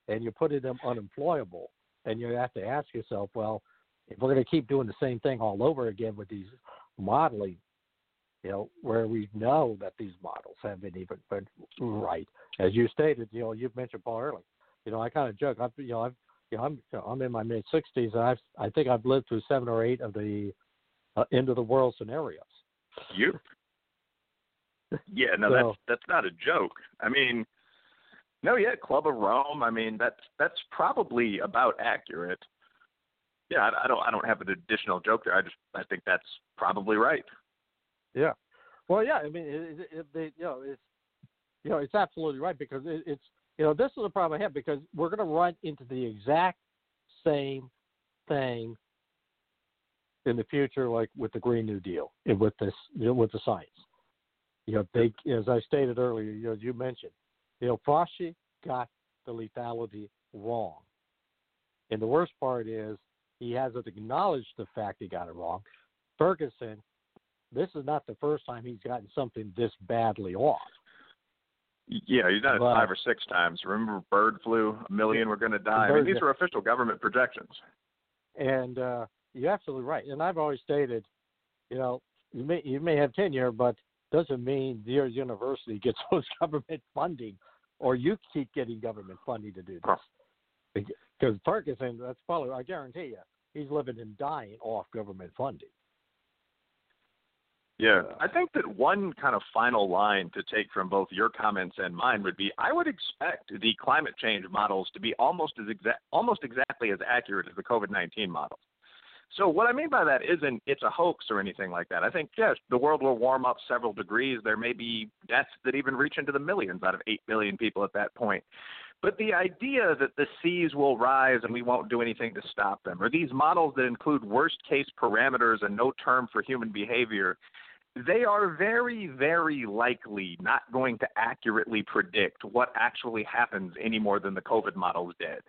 and you're putting them unemployable. And you have to ask yourself, well, if we're going to keep doing the same thing all over again with these modeling, you know, where we know that these models haven't even been right. As you stated, you know, you've mentioned Paul Ehrlich. You know, I kind of joke. I've, you know, I've, you know, I'm, you know, I'm in my mid 60s, and I've, I think I've lived through seven or eight of the uh, end of the world scenarios. You? Yeah, no, so, that's that's not a joke. I mean, no, yeah, Club of Rome. I mean, that's that's probably about accurate yeah, I, I don't I don't have an additional joke there. I just I think that's probably right. Yeah. Well, yeah. I mean, it, it, it, you know, it's you know, it's absolutely right because it, it's you know, this is a problem I have because we're going to run into the exact same thing in the future, like with the Green New Deal and with this, you know, with the science. You know, they, as I stated earlier, you know, you mentioned, you know, Fauci got the lethality wrong. And the worst part is he hasn't acknowledged the fact he got it wrong. Ferguson, this is not the first time he's gotten something this badly off. Yeah, he's done it five or six times. Remember bird flu, a million were going to die. I mean, these were official government projections. And uh, you're absolutely right. And I've always stated, you know, you may you may have tenure, but doesn't mean your university gets those government funding, or you keep getting government funding to do this. Because Ferguson, that's probably, I guarantee you, he's living and dying off government funding. Yeah, I think that one kind of final line to take from both your comments and mine would be: I would expect the climate change models to be almost as almost exactly as accurate as the COVID nineteen models. So what I mean by that isn't it's a hoax or anything like that. I think yes, the world will warm up several degrees. There may be deaths that even reach into the millions out of eight billion people at that point. But the idea that the seas will rise and we won't do anything to stop them, or these models that include worst case parameters and no term for human behavior, they are very, very likely not going to accurately predict what actually happens any more than the COVID models did.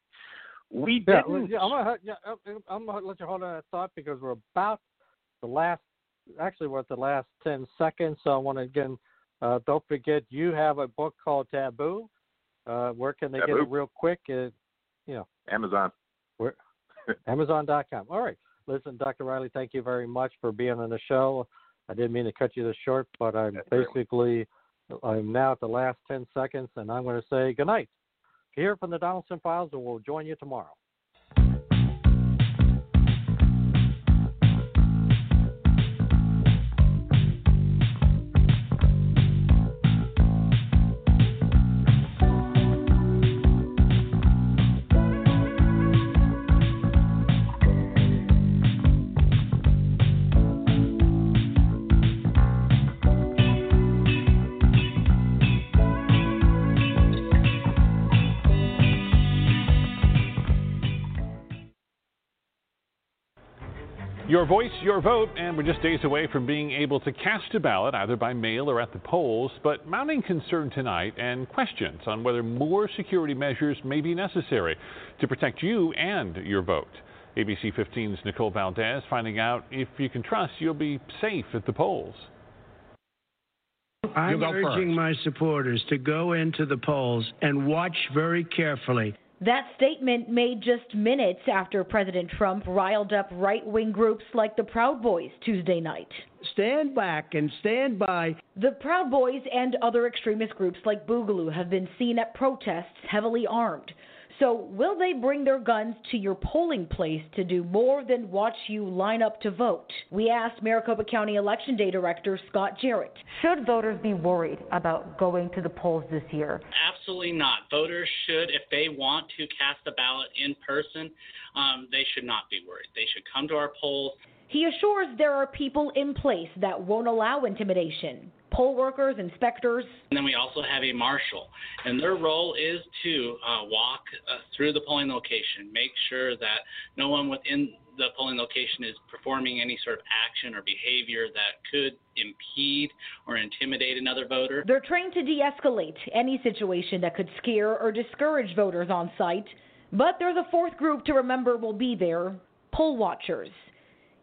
We yeah, didn't. yeah, I'm gonna yeah, I'm gonna let you hold on that thought because we're about the last. Actually, we're at the last ten seconds. So I want to again, uh, don't forget you have a book called Taboo. Uh, where can they Taboo. get it real quick? Uh, you know, Amazon. where Amazon.com. All right. Listen, Dr. Reilly, thank you very much for being on the show. I didn't mean to cut you this short, but I'm That's basically I'm now at the last ten seconds, and I'm going to say good night. Here from the Donelson Files, and we'll join you tomorrow. Your voice, your vote, and we're just days away from being able to cast a ballot either by mail or at the polls. But mounting concern tonight and questions on whether more security measures may be necessary to protect you and your vote. ABC 15's Nicole Valdez finding out if you can trust you'll be safe at the polls. I'm go urging my supporters to go into the polls and watch very carefully. That statement made just minutes after President Trump riled up right wing groups like the Proud Boys Tuesday night. Stand back and stand by. The Proud Boys and other extremist groups like Boogaloo have been seen at protests heavily armed. So, will they bring their guns to your polling place to do more than watch you line up to vote? We asked Maricopa County Election Day Director Scott Jarrett. Should voters be worried about going to the polls this year? Absolutely not. Voters should, if they want to cast a ballot in person, um, they should not be worried. They should come to our polls. He assures there are people in place that won't allow intimidation poll workers, inspectors. And then we also have a marshal, and their role is to uh, walk uh, through the polling location, make sure that no one within the polling location is performing any sort of action or behavior that could impede or intimidate another voter. They're trained to de escalate any situation that could scare or discourage voters on site. But there's a fourth group to remember will be there poll watchers.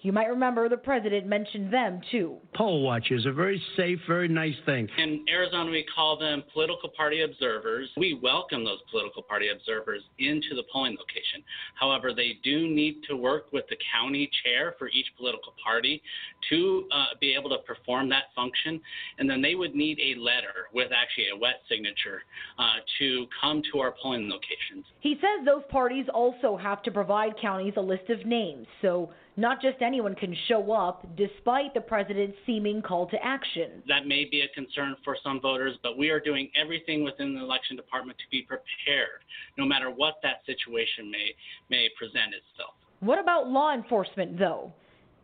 You might remember the president mentioned them too. Poll watchers, a very safe, very nice thing. In Arizona, we call them political party observers. We welcome those political party observers into the polling location. However, they do need to work with the county chair for each political party to uh, be able to perform that function. And then they would need a letter with actually a wet signature uh, to come to our polling locations. He says those parties also have to provide counties a list of names. So not just anyone can show up, despite the president's seeming call to action. That may be a concern for some voters, but we are doing everything within the election department to be prepared, no matter what that situation may may present itself. What about law enforcement, though?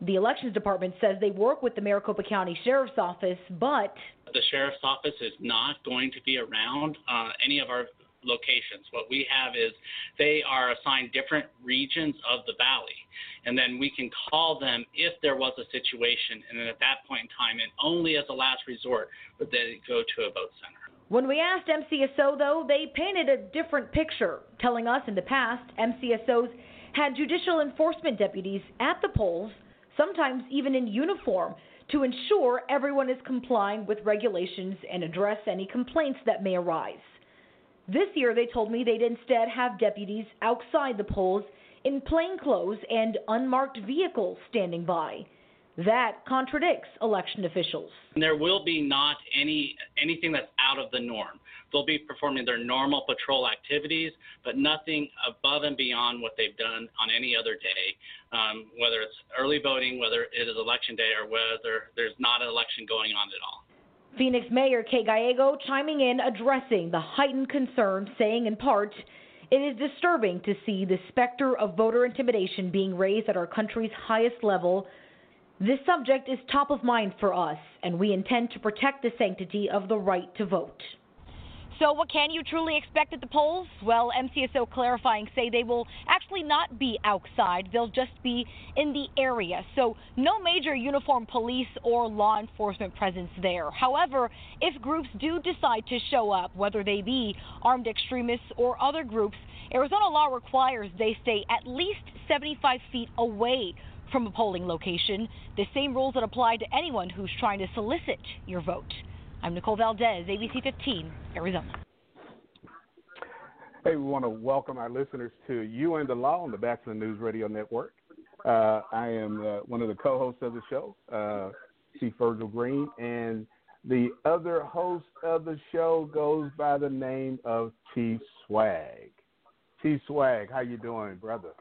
The elections department says they work with the Maricopa County Sheriff's Office, but the sheriff's office is not going to be around uh, any of our locations. What we have is they are assigned different regions of the valley, and then we can call them if there was a situation, and then at that point in time, and only as a last resort, would they go to a vote center. When we asked MCSO, though, they painted a different picture, telling us in the past MCSOs had judicial enforcement deputies at the polls, sometimes even in uniform, to ensure everyone is complying with regulations and address any complaints that may arise. This year, they told me they'd instead have deputies outside the polls in plain clothes and unmarked vehicles standing by. That contradicts election officials. There will be not any anything that's out of the norm. They'll be performing their normal patrol activities, but nothing above and beyond what they've done on any other day, um, whether it's early voting, whether it is election day, or whether there's not an election going on at all. Phoenix Mayor Kate Gallego chiming in, addressing the heightened concern, saying in part, it is disturbing to see the specter of voter intimidation being raised at our country's highest level. This subject is top of mind for us, and we intend to protect the sanctity of the right to vote. So, what can you truly expect at the polls? Well, MCSO clarifying say they will actually not be outside, they'll just be in the area. So, no major uniformed police or law enforcement presence there. However, if groups do decide to show up, whether they be armed extremists or other groups, Arizona law requires they stay at least 75 feet away from a polling location, the same rules that apply to anyone who's trying to solicit your vote. I'm Nicole Valdez, ABC 15, Arizona. Hey, we want to welcome our listeners to You and the Law on the Batchelor News Radio Network. Uh, I am uh, one of the co-hosts of the show, uh, Chief Virgil Green, and the other host of the show goes by the name of Chief Swag. Chief Swag, how you doing, brother?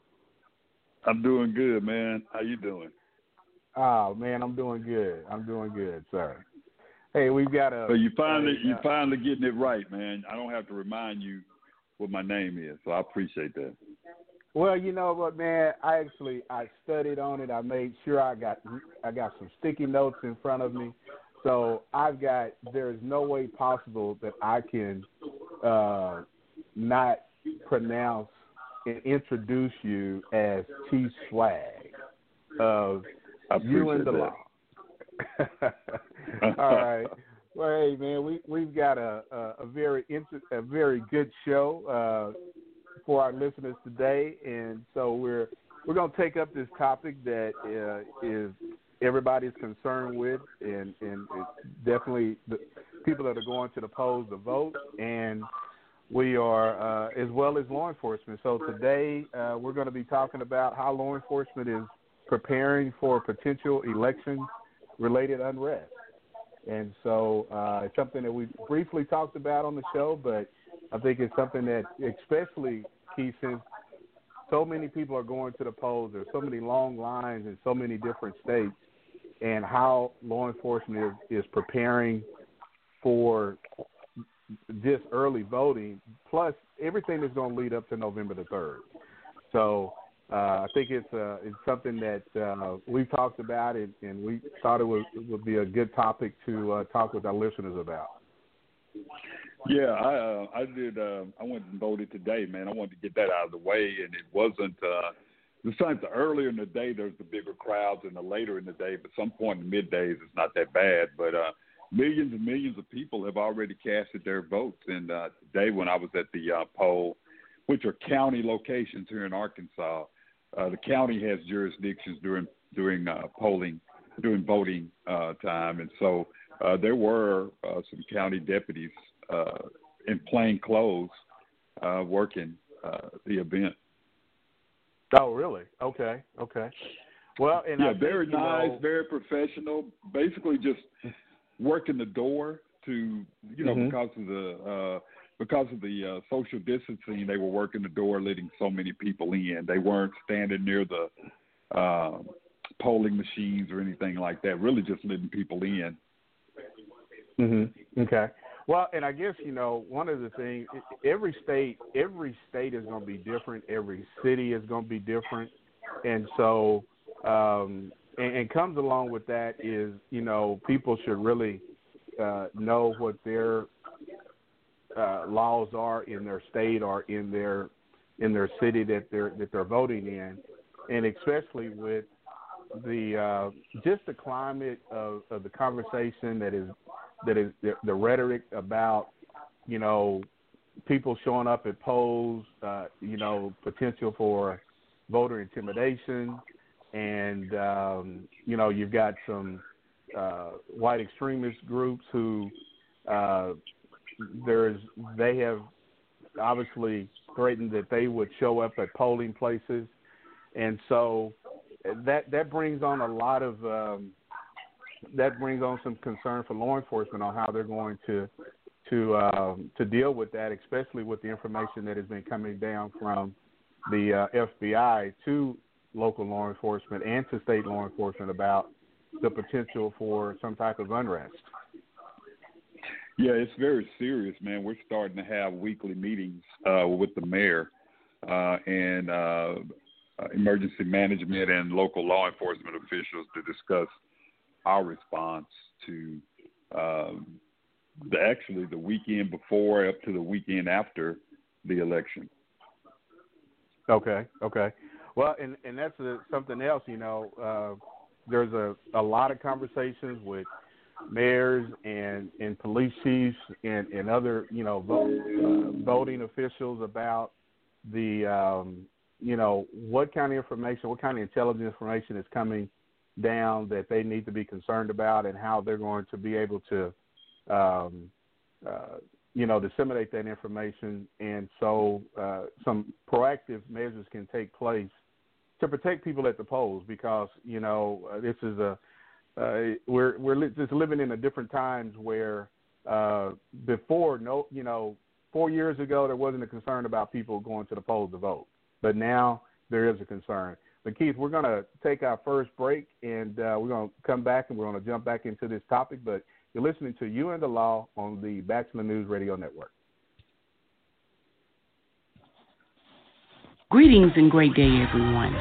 I'm doing good, man. How you doing? Oh man, I'm doing good. I'm doing good, sir. Hey, we've got a. So you finally you finally getting it right, man. I don't have to remind you what my name is, so I appreciate that. Well, you know what, man. I actually I studied on it. I made sure I got I got some sticky notes in front of me. So I've got. There is no way possible that I can uh, not pronounce and introduce you as T Swag of you and the that. law. All right. Well, hey man, we we've got a a, a very inter- a very good show uh, for our listeners today, and so we're we're going to take up this topic that uh, is everybody's concerned with, and and it's definitely the people that are going to the polls to vote, and we are uh, as well as law enforcement. So today uh, we're going to be talking about how law enforcement is preparing for potential election related unrest. And so uh, it's something that we briefly talked about on the show, but I think it's something that, especially key since so many people are going to the polls, there's so many long lines in so many different states, and how law enforcement is, is preparing for this early voting, plus everything that's going to lead up to November the 3rd. So I think it's uh, it's something that uh, we've talked about, and, we thought it would would be a good topic to uh, talk with our listeners about. Yeah, I uh, I did. Uh, I went and voted today, man. I wanted to get that out of the way, and it wasn't. Uh, besides, the earlier in the day, there's the bigger crowds, and the later in the day, but some point in the middays, it's not that bad. But uh, millions and millions of people have already casted their votes. And uh, today, when I was at the uh, poll, which are county locations here in Arkansas, uh, the county has jurisdictions during during uh, polling, during voting uh, time, and so uh, there were uh, some county deputies uh, in plain clothes uh, working uh, the event. Oh, really? Okay, okay. Well, and yeah, I very you nice, know, very professional. Basically, just working the door to you know Mhm. because of the uh, because of the uh, social distancing, they were working the door, letting so many people in. They weren't standing near the uh, polling machines or anything like that. Really, just letting people in. hmm Okay. Well, and I guess you know one of the things. Every state, every state is going to be different. Every city is going to be different, and so um, and, and comes along with that is you know people should really uh, know what their uh, laws are in their state or in their in their city that they're that they're voting in, and especially with the uh, just the climate of, of the conversation that is that is the, the rhetoric about you know people showing up at polls, uh, you know potential for voter intimidation, and um, you know you've got some uh, white extremist groups who uh, there's they have obviously threatened that they would show up at polling places, and so that that brings on a lot of um, that brings on some concern for law enforcement on how they're going to to um, to deal with that, especially with the information that has been coming down from the uh, FBI to local law enforcement and to state law enforcement about the potential for some type of unrest. Yeah, it's very serious, man. We're starting to have weekly meetings uh, with the mayor uh, and uh, uh, emergency management and local law enforcement officials to discuss our response to um, the, actually the weekend before up to the weekend after the election. Okay, okay. Well, and and that's a, something else. You know, uh, there's a a lot of conversations with mayors and and police chiefs and and other you know vote, uh, voting officials about the um, you know what kind of information, what kind of intelligence information is coming down that they need to be concerned about, and how they're going to be able to um, uh, you know disseminate that information, and so uh, some proactive measures can take place to protect people at the polls because you know uh, this is a uh, we're we're just living in a different times where uh, before no you know four years ago there wasn't a concern about people going to the polls to vote, but now there is a concern. But Keith, we're going to take our first break and uh, we're going to come back and we're going to jump back into this topic. But you're listening to You and the Law on the Batchelor News Radio Network. Greetings and great day, everyone.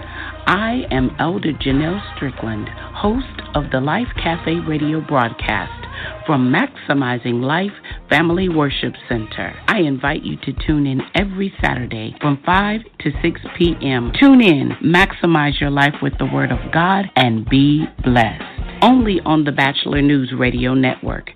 I am Elder Janelle Strickland, host of the Life Cafe radio broadcast from Maximizing Life Family Worship Center. I invite you to tune in every Saturday from 5 to 6 p.m. Tune in, maximize your life with the Word of God, and be blessed. Only on the Batchelor News Radio Network.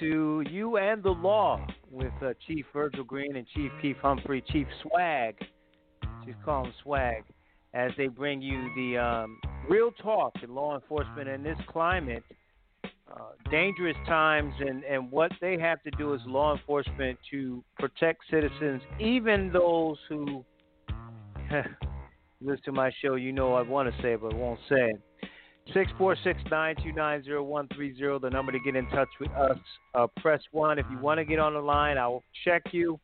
To You and the Law with uh, Chief Virgil Green and Chief Keith Humphrey, Chief Swag, Chief call him Swag, as they bring you the um, real talk in law enforcement in this climate, uh, dangerous times, and, and what they have to do as law enforcement to protect citizens, even those who listen to my show. You know I want to say but won't say it. Six four six nine two nine zero one three zero. The number to get in touch with us. Uh, press one if you want to get on the line. I will check you.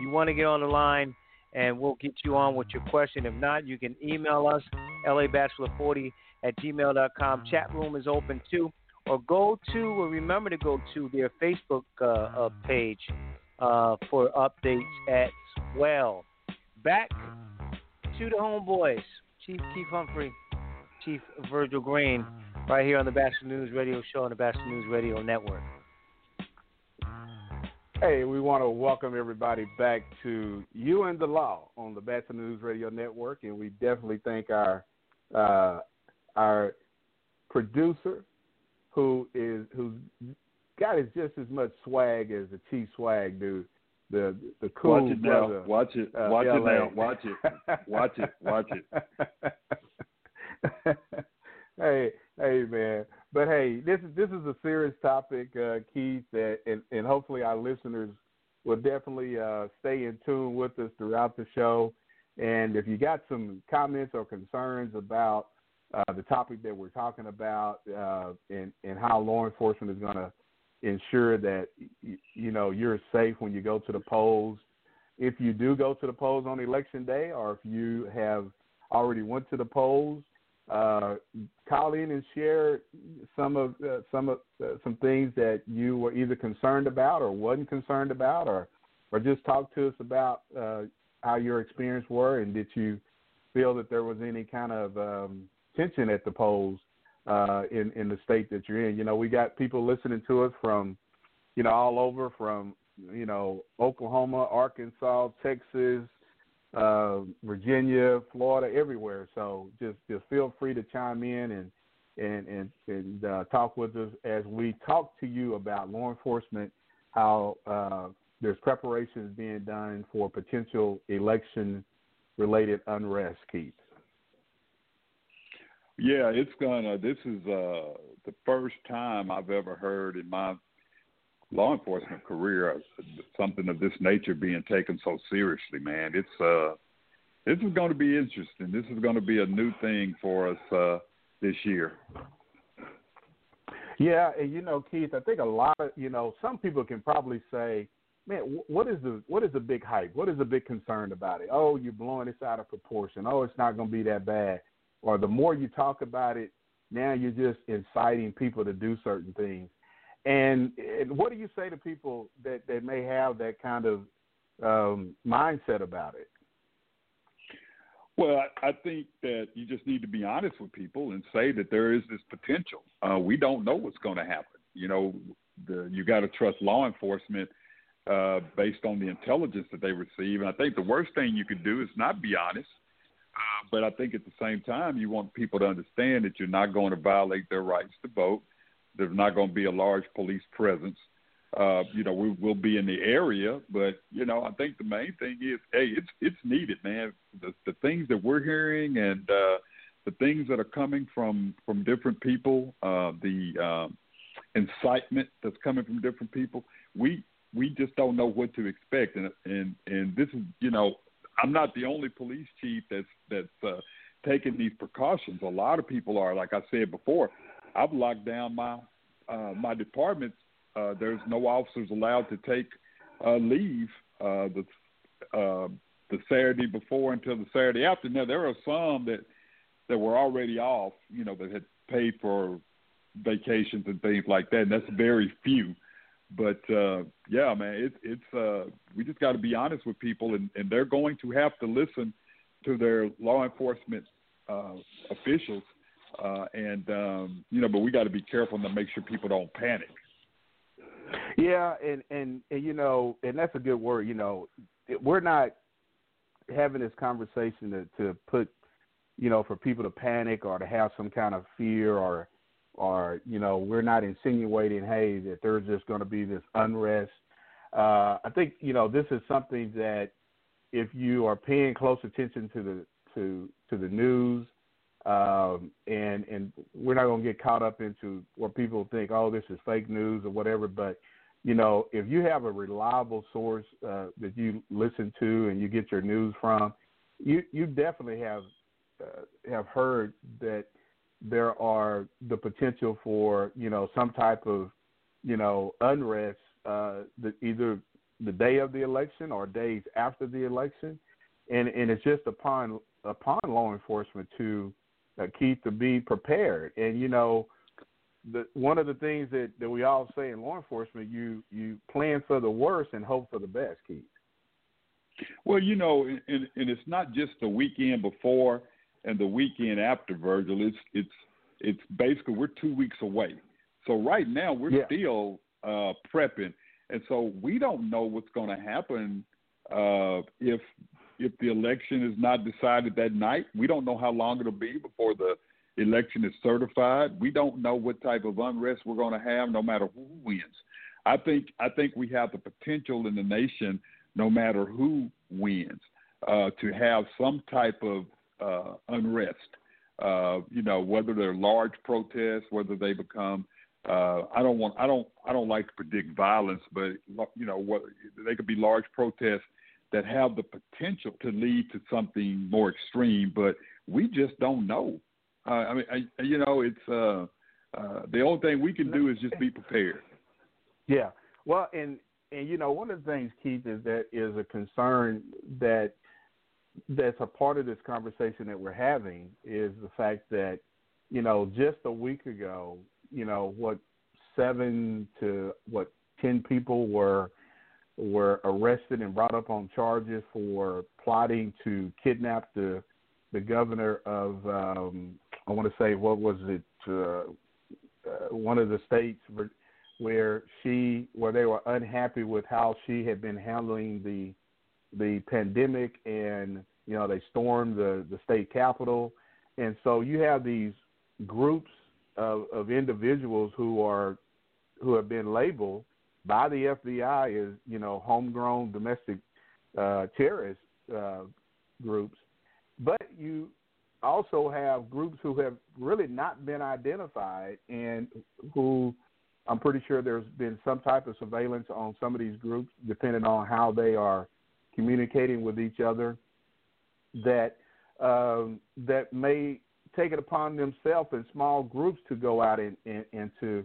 You want to get on the line, and we'll get you on with your question. If not, you can email us labatchelor40 at gmail.com. Chat room is open too, or go to or remember to go to their Facebook uh, uh, page uh, for updates as well. Back to the homeboys, Chief Keith Humphrey. Chief Virgil Green, right here on the Batchelor News Radio Show on the Batchelor News Radio Network. Hey, we want to welcome everybody back to You and the Law on the Batchelor News Radio Network, and we definitely thank our uh, our producer, who is who's got is just as much swag as the Chief Swag dude. The the cool watch it brother. now. Watch it. uh, Watch it now. Watch it. Watch it. Watch it. hey, hey, man. But hey, this is this is a serious topic, uh, Keith, that, and, and hopefully our listeners will definitely uh, stay in tune with us throughout the show. And if you got some comments or concerns about uh, the topic that we're talking about uh, and and how law enforcement is going to ensure that you know you're safe when you go to the polls. If you do go to the polls on election day, or if you have already went to the polls, uh, call in and share some of uh, some of uh, some things that you were either concerned about or wasn't concerned about, or or just talk to us about uh, how your experience were and did you feel that there was any kind of um, tension at the polls uh, in in the state that you're in. You know, we got people listening to us from you know all over from you know Oklahoma, Arkansas, Texas, uh, Virginia, Florida, everywhere. So just just feel free to chime in and and and, and uh, talk with us as we talk to you about law enforcement, how uh, there's preparations being done for potential election related unrest, Keith. Yeah, it's gonna. This is uh, the first time I've ever heard in my law enforcement career something of this nature being taken so seriously. Man, it's uh, this is going to be interesting. This is going to be a new thing for us uh, this year. Yeah, and you know, Keith, I think a lot of you know, some people can probably say, man, what is the what is the big hype? What is the big concern about it? Oh, you're blowing this out of proportion. Oh, it's not going to be that bad. Or the more you talk about it, now you're just inciting people to do certain things. And, and what do you say to people that that may have that kind of um, mindset about it? Well, I, I think that you just need to be honest with people and say that there is this potential. Uh, we don't know what's going to happen. You know, the, you got to trust law enforcement uh, based on the intelligence that they receive. And I think the worst thing you could do is not be honest. Uh, but I think at the same time, you want people to understand that you're not going to violate their rights to vote. There's not going to be a large police presence uh, you know, we will be in the area, but you know, I think the main thing is, hey, it's it's needed, man. The the things that we're hearing and uh, the things that are coming from from different people, uh, the um, incitement that's coming from different people, we we just don't know what to expect, and and and this is, you know, I'm not the only police chief that's that's uh, taking these precautions. A lot of people are, like I said before, I've locked down my uh, my departments uh, there's no officers allowed to take uh, leave uh, the uh, the Saturday before until the Saturday after. Now there are some that that were already off, you know, that had paid for vacations and things like that, and that's very few. But uh, yeah, man, it's it's uh, we just got to be honest with people, and, and they're going to have to listen to their law enforcement uh, officials, uh, and um, you know, but we got to be careful to make sure people don't panic. Yeah, and and and you know, and that's a good word. You know, we're not having this conversation to to put, you know, for people to panic or to have some kind of fear or or you know, we're not insinuating, hey, that there's just going to be this unrest. Uh, I think you know this is something that if you are paying close attention to the to to the news, um, and and we're not going to get caught up into what people think. Oh, this is fake news or whatever. But you know, if you have a reliable source uh, that you listen to and you get your news from, you you definitely have uh, have heard that there are the potential for you know some type of you know unrest uh, the, either the day of the election or days after the election, and and it's just upon upon law enforcement to uh, Keith, to be prepared. And you know, the one of the things that, that we all say in law enforcement, you you plan for the worst and hope for the best, Keith. Well, you know, and, and it's not just the weekend before and the weekend after Virgil. It's it's it's basically we're two weeks away. So right now we're yeah. still uh, prepping, and so we don't know what's going to happen uh, if if the election is not decided that night. We don't know how long it'll be before the election is certified. We don't know what type of unrest we're going to have, no matter who wins. I think I think we have the potential in the nation, no matter who wins, uh, to have some type of uh, unrest. Uh, you know, whether they're large protests, whether they become uh, I don't want I don't I don't like to predict violence, but you know what they could be large protests that have the potential to lead to something more extreme, but we just don't know. Uh, I mean, I, you know, it's uh, uh, the only thing we can do is just be prepared. Yeah. Well, and and you know, one of the things, Keith, is that is a concern that that's a part of this conversation that we're having is the fact that you know just a week ago, you know, what seven to what ten people were were arrested and brought up on charges for plotting to kidnap the the governor of um, I want to say what was it uh, uh, one of the states where she where they were unhappy with how she had been handling the the pandemic and you know they stormed the the state capitol. And so you have these groups of, of individuals who are who have been labeled by the FBI as you know homegrown domestic uh, terrorist uh, groups, but you also have groups who have really not been identified and who I'm pretty sure there's been some type of surveillance on some of these groups, depending on how they are communicating with each other, that um, that may take it upon themselves in small groups to go out and, and, and to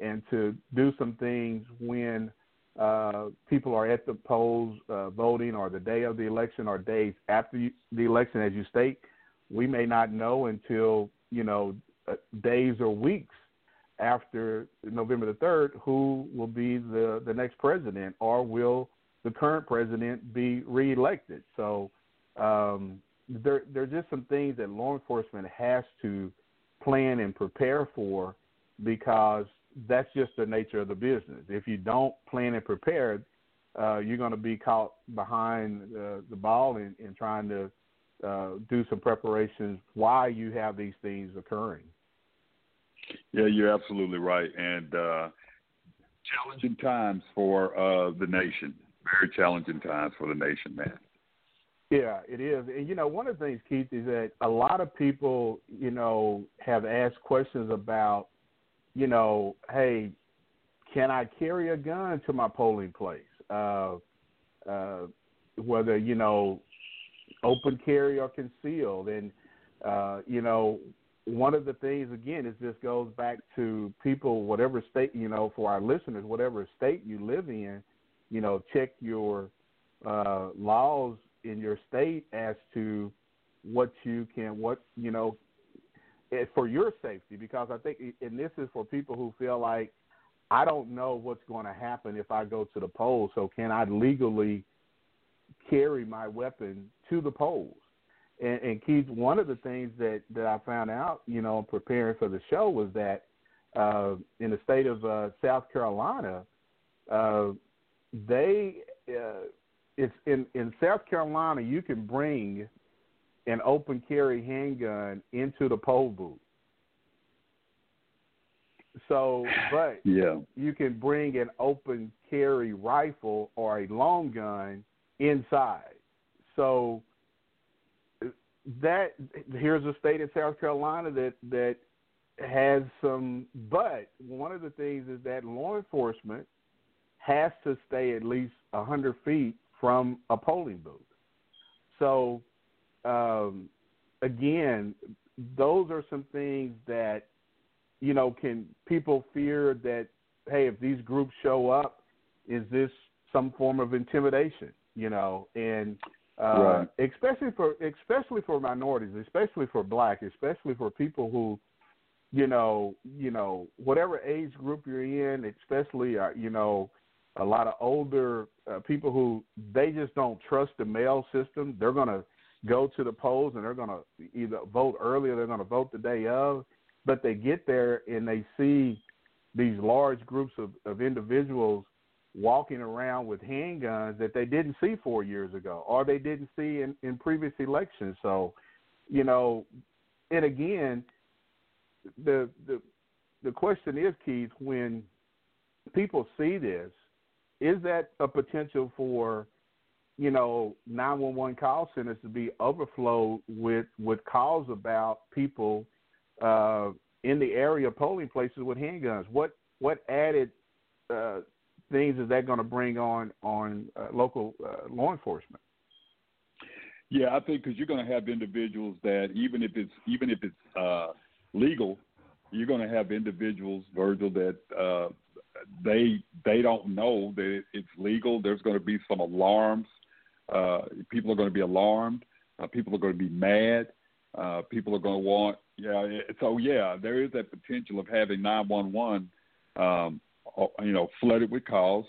and to do some things when uh, people are at the polls uh, voting, or the day of the election, or days after you, the election, as you state, we may not know until you know uh, days or weeks after November the third who will be the the next president, or will the current president be reelected? So um, there there are just some things that law enforcement has to plan and prepare for because that's just the nature of the business. If you don't plan and prepare, uh, you're going to be caught behind uh, the ball in, in trying to uh, do some preparations while you have these things occurring. Yeah, you're absolutely right, and uh, challenging times for uh, the nation. Very challenging times for the nation, man. Yeah, it is. And you know, one of the things, Keith, is that a lot of people, you know, have asked questions about, you know, hey, can I carry a gun to my polling place? Uh, uh, whether you know, open carry or concealed, and uh, you know, one of the things again is this goes back to people, whatever state you know, for our listeners, whatever state you live in, you know, check your uh, laws in your state as to what you can, what you know, for your safety. Because I think, and this is for people who feel like I don't know what's going to happen if I go to the polls. So can I legally carry my weapon to the polls? And, and Keith, one of the things that that I found out, you know, preparing for the show was that uh, in the state of uh, South Carolina, uh, they uh, it's in in South Carolina you can bring an open carry handgun into the poll booth. So, but yeah, you can bring an open carry rifle or a long gun inside. So that here's a state in South Carolina that that has some but one of the things is that law enforcement has to stay at least a hundred feet from a polling booth. So, um, again, those are some things that you know can people fear that hey, if these groups show up, is this some form of intimidation? You know, and uh, right. especially for especially for minorities, especially for black, especially for people who you know, you know, whatever age group you're in, especially uh, you know, a lot of older uh, people who they just don't trust the mail system. They're going to go to the polls and they're going to either vote early or they're going to vote the day of. But they get there and they see these large groups of, of individuals walking around with handguns that they didn't see four years ago or they didn't see in, in previous elections. So, you know, and again, the the the question is, Keith, when people see this, is that a potential for you know 911 call centers to be overflowed with with calls about people uh, in the area polling places with handguns? What what added uh, things is that going to bring on on uh, local uh, law enforcement? Yeah, I think because you're going to have individuals that even if it's even if it's uh, legal, you're going to have individuals, Virgil, that uh, they they don't know that it's legal. There's going to be some alarms. Uh, people are going to be alarmed. Uh, people are going to be mad. Uh, people are going to want. Yeah. So yeah, there is that potential of having 911, um, you know, flooded with calls.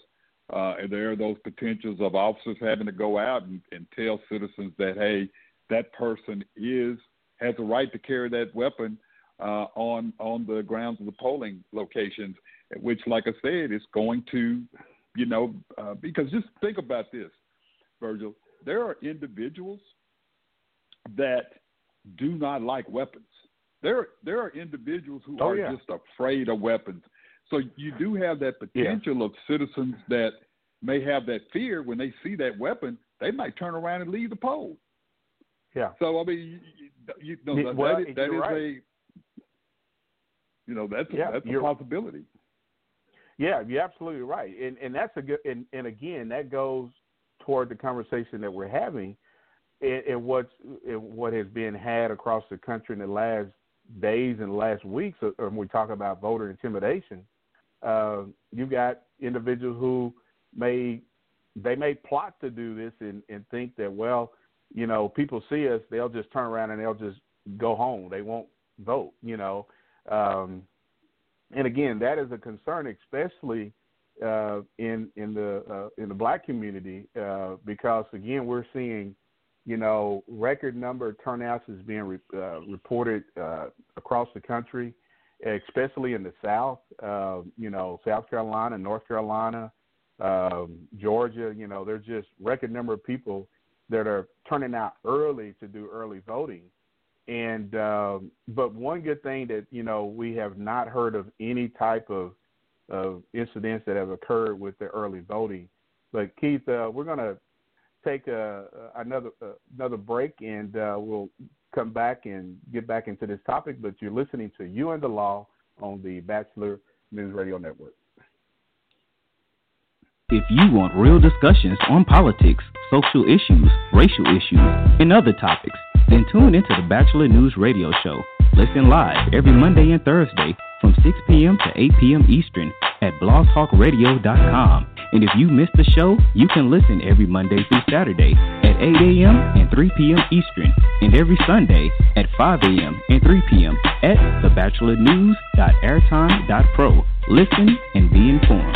Uh, and there are those potentials of officers having to go out and, and tell citizens that hey, that person is has a right to carry that weapon uh, on on the grounds of the polling locations which, like I said, is going to, you know, uh, because just think about this, Virgil. There are individuals that do not like weapons. There, there are individuals who oh, are yeah. just afraid of weapons. So you do have that potential yeah. of citizens that may have that fear when they see that weapon, they might turn around and leave the poll. Yeah. So I mean, you, you know, well, that, that is right. a, you know, that's a, yeah, that's a possibility. Yeah, you're absolutely right, and and that's a good and and again that goes toward the conversation that we're having, and, and what's and what has been had across the country in the last days and last weeks. When we talk about voter intimidation, uh, you got individuals who may they may plot to do this and, and think that well, you know, people see us, they'll just turn around and they'll just go home. They won't vote. You know, um, and again, that is a concern, especially uh, in in the uh, in the black community, uh, because again, we're seeing, you know, record number of turnouts is being re- uh, reported uh, across the country, especially in the South. You know, South Carolina, North Carolina, um, Georgia. You know, there's just record number of people that are turning out early to do early voting. And um, but one good thing that you know we have not heard of any type of of incidents that have occurred with the early voting. But Keith, uh, we're going to take a, another uh, another break, and uh, we'll come back and get back into this topic. But you're listening to You and the Law on the Batchelor News Radio Network. If you want real discussions on politics, social issues, racial issues, and other topics then tune into the Batchelor News Radio Show. Listen live every Monday and Thursday from 6 p.m. to 8 p.m. Eastern at blogtalkradio.com. And if you missed the show, you can listen every Monday through Saturday at 8 a.m. and 3 p.m. Eastern, and every Sunday at 5 a.m. and 3 p.m. at thebatchelornews.airtime.pro. Listen and be informed.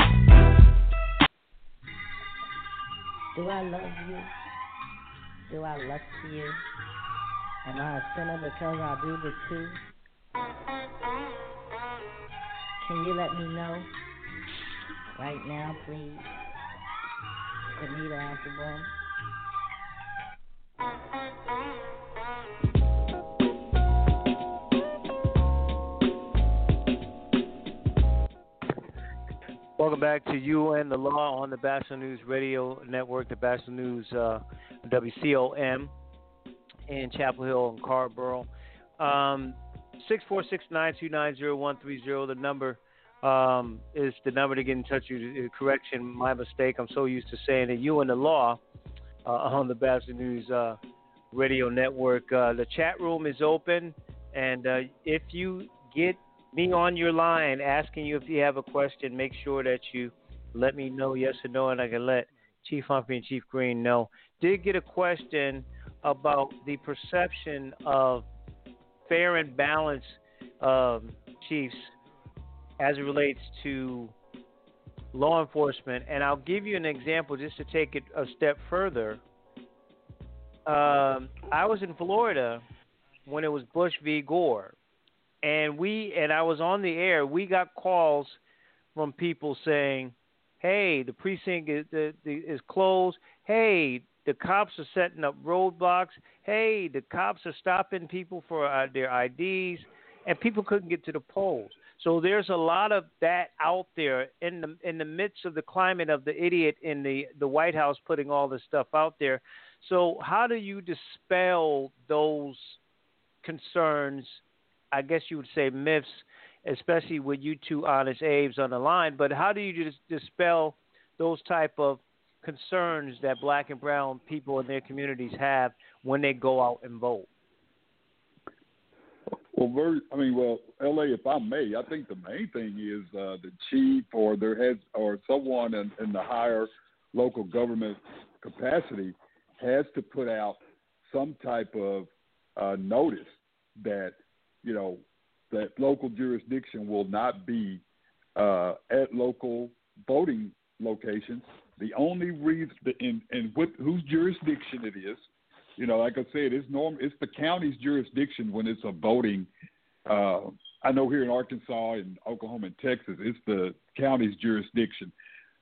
Do I love you? Do I love you? Am I a sinner because I do the two? Can you let me know right now, please? Anita Applebum. Welcome back to You and the Law on the Batchelor News Radio Network, the Batchelor News uh, WCOM in Chapel Hill and Carrboro. Um, six four six nine two nine zero one three zero. The number um, is the number to get in touch with you. Correction, my mistake. I'm so used to saying that You and the law uh, on the Batchelor News uh, Radio Network. Uh, the chat room is open, and uh, if you get me on your line asking you if you have a question, make sure that you let me know yes or no, and I can let Chief Humphrey and Chief Green know. Did get a question about the perception of fair and balanced um, chiefs as it relates to law enforcement. And I'll give you an example just to take it a step further. Um, I was in Florida when it was Bush v. Gore, and we and I was on the air. We got calls from people saying, "Hey, the precinct is, is closed. Hey, the cops are setting up roadblocks. Hey, the cops are stopping people for uh, their IDs, and people couldn't get to the polls. So there's a lot of that out there in the in the midst of the climate of the idiot in the the White House putting all this stuff out there. So how do you dispel those concerns? I guess you would say myths, especially with you two honest Abe's on the line. But how do you just dispel those type of concerns that black and brown people in their communities have when they go out and vote? Well, very, I mean, well, LA, if I may, I think the main thing is uh, the chief or their heads or someone in, in the higher local government capacity has to put out some type of uh, notice that you know that local jurisdiction will not be uh, at local voting locations the only reason, in in what whose jurisdiction it is, you know, like I said, it's norm. It's the county's jurisdiction when it's a voting. Uh, I know here in Arkansas and Oklahoma and Texas, it's the county's jurisdiction,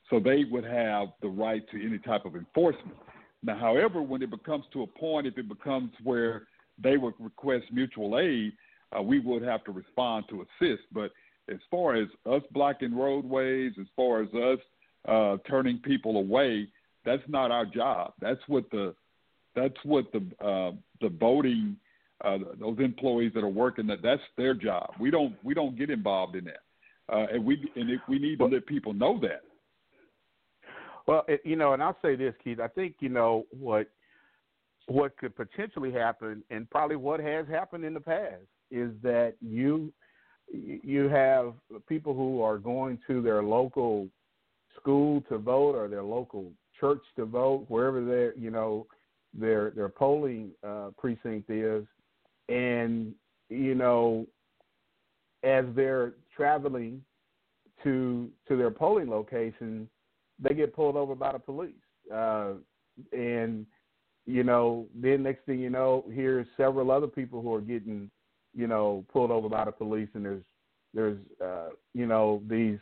so they would have the right to any type of enforcement. Now, however, when it becomes to a point, if it becomes where they would request mutual aid, uh, we would have to respond to assist. But as far as us blocking roadways, as far as us uh, turning people away. That's not our job. That's what the that's what the uh, the voting uh, those employees that are working that that's their job. We don't we don't get involved in that, uh, and we and if we need to let people know that. Well, it, you know, and I'll say this, Keith. I think you know what what could potentially happen, and probably what has happened in the past, is that you you have people who are going to their local school to vote or their local church to vote, wherever their you know their their polling uh, precinct is, and you know as they're traveling to to their polling location, they get pulled over by the police, uh, and you know then next thing you know, here's several other people who are getting you know pulled over by the police, and there's there's uh, you know these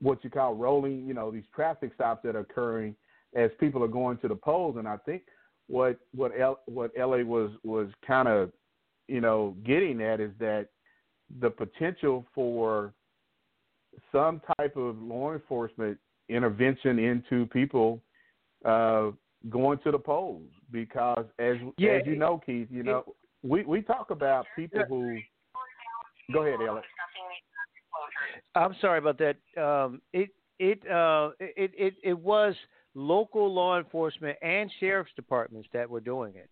what you call rolling, you know, these traffic stops that are occurring as people are going to the polls. And I think what what L, what LA was was kind of you know getting at is that the potential for some type of law enforcement intervention into people uh, going to the polls because as Yeah, as you know, Keith, you know we we talk about people who. Go ahead, Alex. I'm sorry about that. Um, it it uh it it it was local law enforcement and sheriff's departments that were doing it.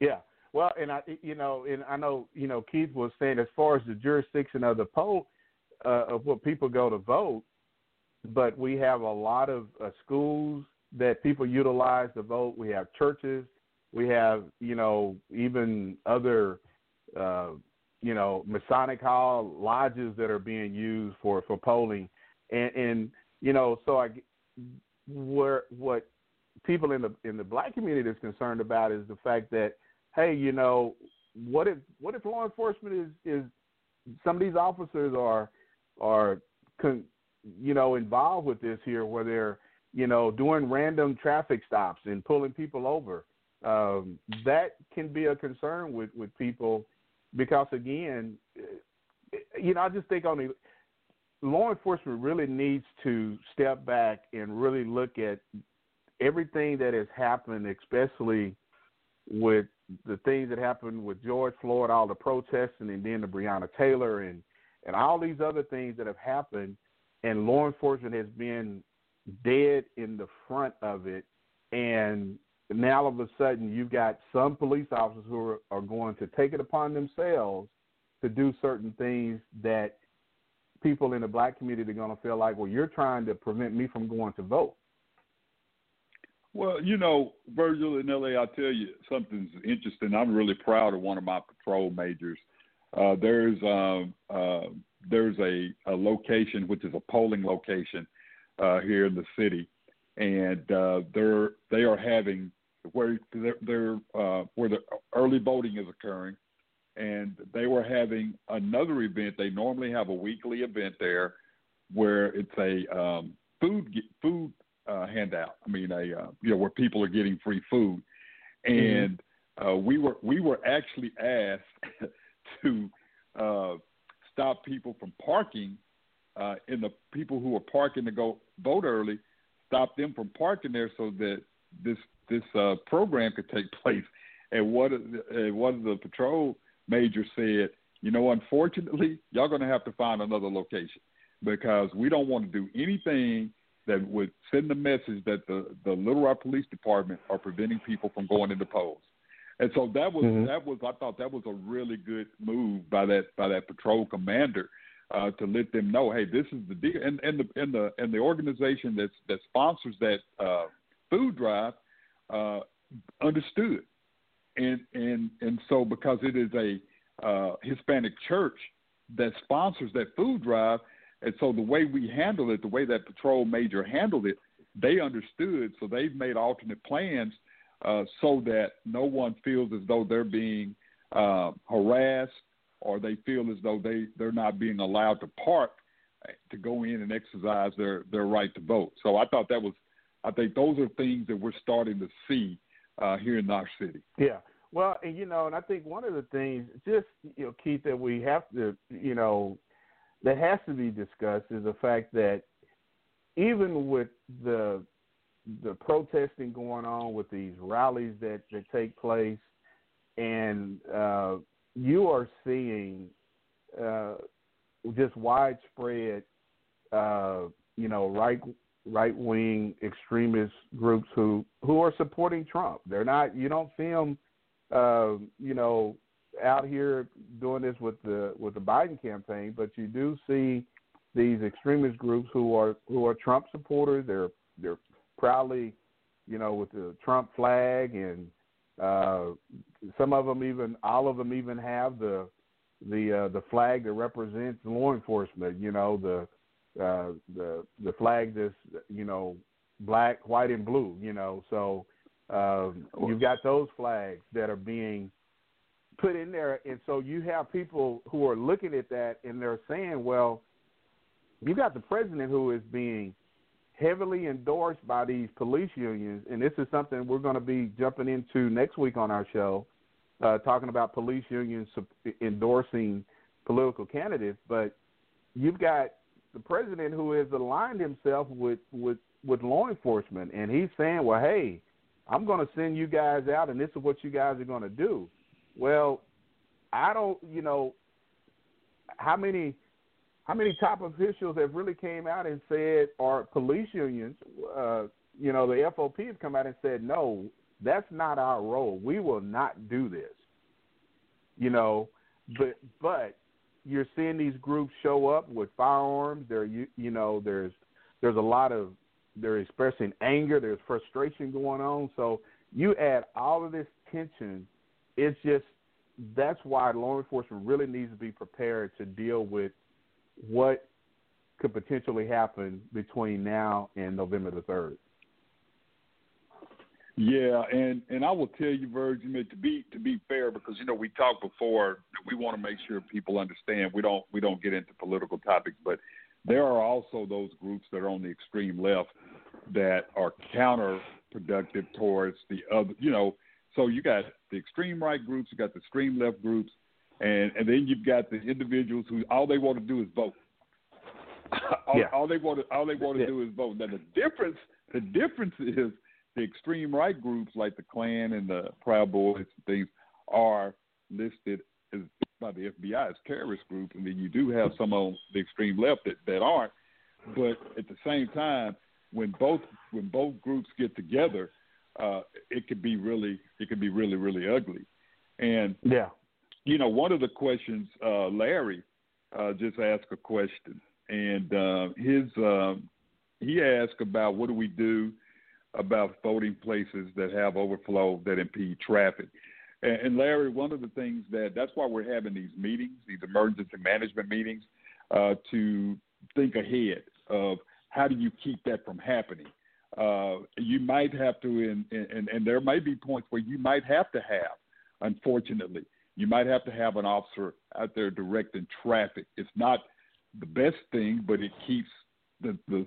Yeah. Well, and I, you know, and I know, you know, Keith was saying as far as the jurisdiction of the poll uh, of what people go to vote, but we have a lot of uh, schools that people utilize to vote. We have churches. We have, you know, even other, uh, you know, Masonic hall lodges that are being used for for polling, and and you know, so I, where what people in the in the black community is concerned about is the fact that hey, you know, what if what if law enforcement is is some of these officers are are con, you know involved with this here where they're you know doing random traffic stops and pulling people over. Um, that can be a concern with with people because again you know I just think on the law enforcement really needs to step back and really look at everything that has happened especially with the things that happened with George Floyd, all the protesting, and then the Breonna Taylor, and and all these other things that have happened, and law enforcement has been dead in the front of it, and now all of a sudden you've got some police officers who are, are going to take it upon themselves to do certain things that people in the black community are going to feel like, well, you're trying to prevent me from going to vote. Well, you know, Virgil in LA, I'll tell you something's interesting. I'm really proud of one of my patrol majors. Uh, there's um, uh, there's a, a location which is a polling location uh, here in the city, and uh, they're they are having where they're, they're uh, where the early voting is occurring, and they were having another event. They normally have a weekly event there, where it's a um, food food uh, handout. I mean, a uh, you know where people are getting free food, and mm-hmm. uh, we were we were actually asked to uh, stop people from parking, uh, and the people who are parking to go vote early, stop them from parking there so that this this uh, program could take place. And what one of the patrol major said, you know, unfortunately, y'all going to have to find another location because we don't want to do anything that would send the message that the the Little Rock Police Department are preventing people from going into polls. And so that was mm-hmm. that was I thought that was a really good move by that by that patrol commander uh, to let them know, hey, this is the deal. And and the and the and the organization that that sponsors that uh, food drive uh, understood, and and and so because it is a uh, Hispanic church that sponsors that food drive, and so the way we handle it, the way that patrol major handled it, they understood. So they've made alternate plans uh, so that no one feels as though they're being uh, harassed or they feel as though they, they're not being allowed to park uh, to go in and exercise their, their right to vote. So I thought that was, I think those are things that we're starting to see uh, here in our city. Yeah. Well, and you know, and I think one of the things, just you know, Keith, that we have to, you know, that has to be discussed is the fact that even with the the protesting going on with these rallies that that take place, and uh, you are seeing uh, just widespread, uh, you know, right right wing extremist groups who who are supporting Trump. They're not. You don't see them, uh, you know, out here doing this with the with the Biden campaign, but you do see these extremist groups who are who are Trump supporters. They're they're proudly, you know, with the Trump flag, and uh, some of them even all of them even have the the uh, the flag that represents law enforcement. You know, the uh, the the flag that's you know black, white, and blue. You know, so um, you've got those flags that are being put in there, and so you have people who are looking at that and they're saying, well, you got the president who is being heavily endorsed by these police unions, and this is something we're going to be jumping into next week on our show, uh, talking about police unions endorsing political candidates. But you've got the president who has aligned himself with with with law enforcement, and he's saying, "Well, hey, I'm going to send you guys out, and this is what you guys are going to do." Well, I don't, you know, how many how many top officials have really came out and said, or police unions, uh, you know, the FOP have come out and said, no, that's not our role. We will not do this. You know, but but you're seeing these groups show up with firearms. There, you you know, there's there's a lot of they're expressing anger. There's frustration going on. So you add all of this tension. It's just that's why law enforcement really needs to be prepared to deal with what could potentially happen between now and November the third. Yeah, and and I will tell you, Virgil, to be to be fair, because you know we talked before, we want to make sure people understand we don't we don't get into political topics, but there are also those groups that are on the extreme left that are counterproductive towards the other. You know, so you got the extreme right groups, you got the extreme left groups, and and then you've got the individuals who all they want to do is vote. all, yeah. all they want to all they want to do is vote. Now the difference the difference is the extreme right groups like the Klan and the Proud Boys and things are listed as by the FBI as terrorist groups, and then you do have some on the extreme left that, that aren't. But at the same time, when both when both groups get together, uh, it could be really it could be really really ugly. And yeah, you know, one of the questions, uh, Larry uh, just asked a question, and uh, his uh, he asked about what do we do about voting places that have overflow that impede traffic. And, and Larry, one of the things that that's why we're having these meetings, these emergency management meetings, uh, to think ahead of how do you keep that from happening. Uh, you might have to, and, and, and there may be points where you might have to have, unfortunately, you might have to have an officer out there directing traffic. It's not the best thing, but it keeps the the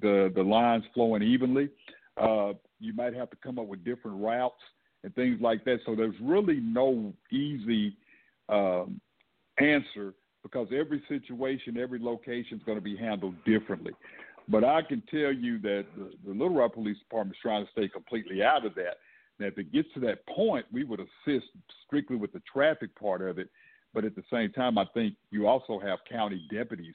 the, the lines flowing evenly. Uh, you might have to come up with different routes and things like that. So there's really no easy um, answer because every situation, every location is going to be handled differently. But I can tell you that the, the Little Rock Police Department is trying to stay completely out of that. Now, if it gets to that point, we would assist strictly with the traffic part of it. But at the same time, I think you also have county deputies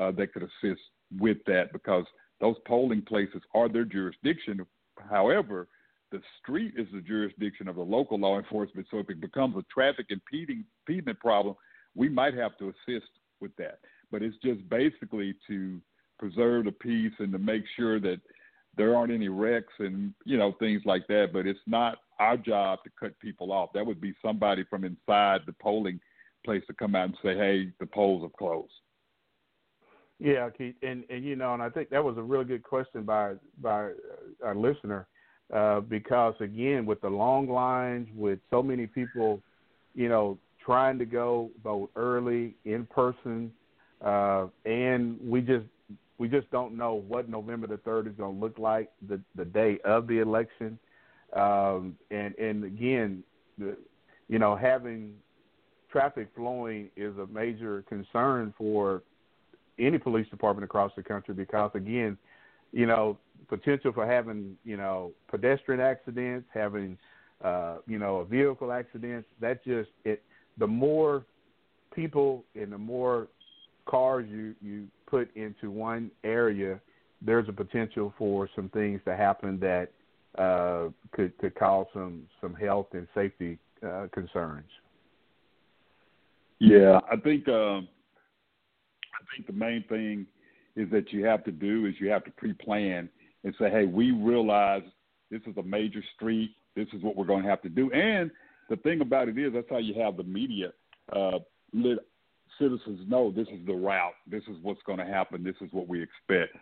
uh, that could assist with that because those polling places are their jurisdiction. However, the street is the jurisdiction of the local law enforcement. So if it becomes a traffic impeding, impediment problem, we might have to assist with that. But it's just basically to preserve the peace and to make sure that there aren't any wrecks and you know things like that. But it's not our job to cut people off. That would be somebody from inside the polling place to come out and say, "Hey, the polls have closed." Yeah, Keith, and and you know, and I think that was a really good question by by our listener, uh, because again, with the long lines, with so many people, you know, trying to go vote early in person, uh, and we just we just don't know what November the third is going to look like the the day of the election, um, and and again, the, you know, having traffic flowing is a major concern for any police department across the country because again, you know, potential for having you know pedestrian accidents, having uh, you know a vehicle accidents. That just it. The more people and the more cars you you put into one area, there's a potential for some things to happen that uh, could could cause some some health and safety uh, concerns. Yeah, I think uh, I think the main thing is that you have to do is you have to pre-plan and say, hey, we realize this is a major street. This is what we're going to have to do. And the thing about it is, that's how you have the media uh, let citizens know this is the route. This is what's going to happen. This is what we expect.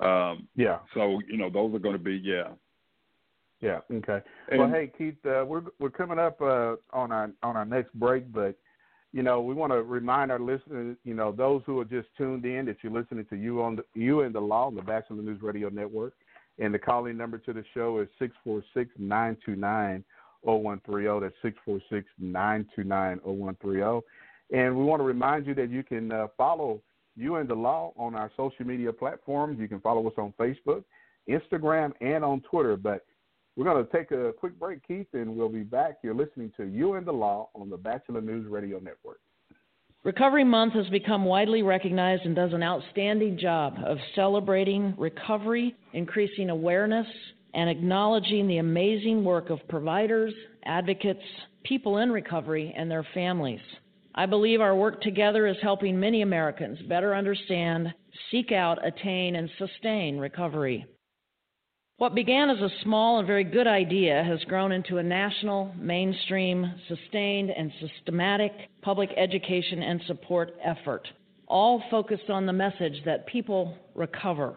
Um, yeah. So you know, those are going to be yeah. Yeah. Okay. And, well, hey Keith, uh, we're we're coming up uh, on our on our next break, but you know we want to remind our listeners, you know, those who are just tuned in, that you're listening to you on the, you and the law on the Batchelor News Radio Network, and the calling number to the show is six four six nine two nine. 0130. That's 646 929 0130. And we want to remind you that you can uh, follow you and the law on our social media platforms. You can follow us on Facebook, Instagram, and on Twitter. But we're going to take a quick break, Keith, and we'll be back. You're listening to You and the Law on the Batchelor News Radio Network. Recovery Month has become widely recognized and does an outstanding job of celebrating recovery, increasing awareness, and acknowledging the amazing work of providers, advocates, people in recovery, and their families. I believe our work together is helping many Americans better understand, seek out, attain, and sustain recovery. What began as a small and very good idea has grown into a national, mainstream, sustained, and systematic public education and support effort, all focused on the message that people recover.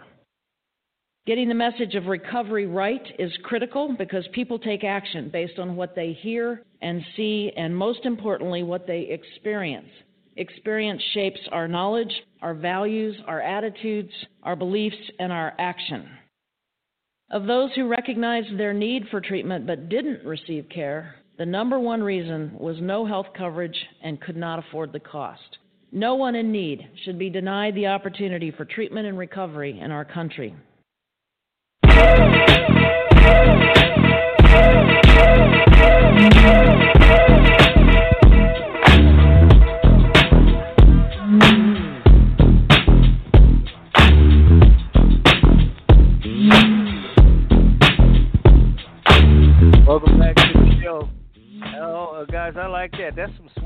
Getting the message of recovery right is critical because people take action based on what they hear and see, and most importantly, what they experience. Experience shapes our knowledge, our values, our attitudes, our beliefs, and our action. Of those who recognized their need for treatment but didn't receive care, the number one reason was no health coverage and could not afford the cost. No one in need should be denied the opportunity for treatment and recovery in our country.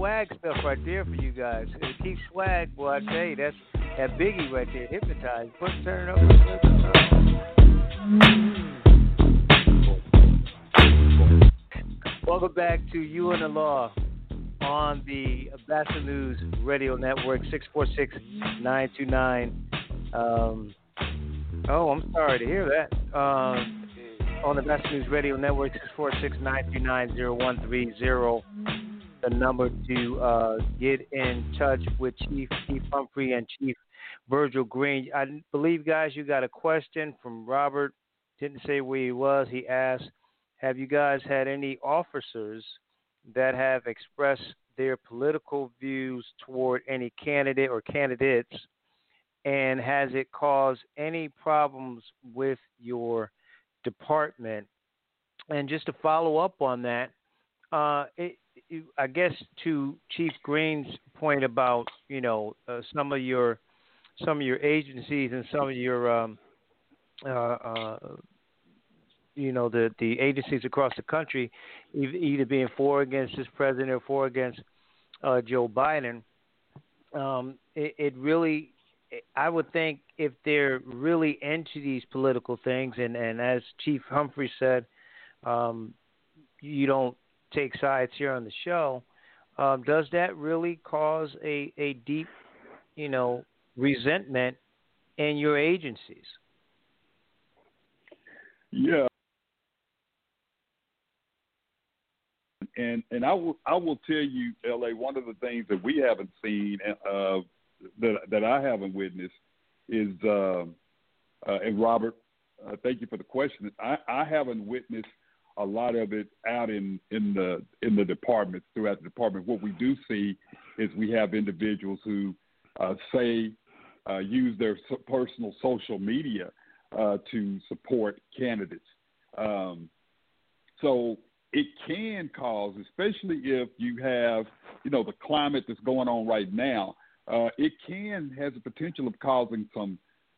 Swag, stuff right there for you guys. Keep swag, boy. I tell you, that's that Biggie right there, hypnotized. Put turn up. Uh, Welcome back to You and the Law on the Batchelor News Radio Network, 646-929. Um, oh, I'm sorry to hear that. Um, on the Best News Radio Network, 646-939-0130. The number to uh, get in touch with Chief Keith Humphrey and Chief Virgil Green. I believe, guys, you got a question from Robert. Didn't say where he was. He asked, have you guys had any officers that have expressed their political views toward any candidate or candidates? And has it caused any problems with your – department. And just to follow up on that, uh, it, I guess to Chief Green's point about you know uh, some of your some of your agencies and some of your um, uh, uh, you know the the agencies across the country either being for against this president or for against uh, Joe Biden. Um, it, it really I would think if they're really into these political things, and, and as Chief Humphrey said, um, you don't take sides here on the show. Um, does that really cause a, a deep, you know, resentment in your agencies? Yeah. And and I will I will tell you, La, one of the things that we haven't seen uh, that that I haven't witnessed is, uh, uh, and Robert, uh, thank you for the question. I, I haven't witnessed a lot of it out in in the in the departments throughout the department. What we do see is we have individuals who uh, say uh, use their personal social media uh, to support candidates. Um, so it can cause, especially if you have, you know, the climate that's going on right now uh, it can has the potential of causing some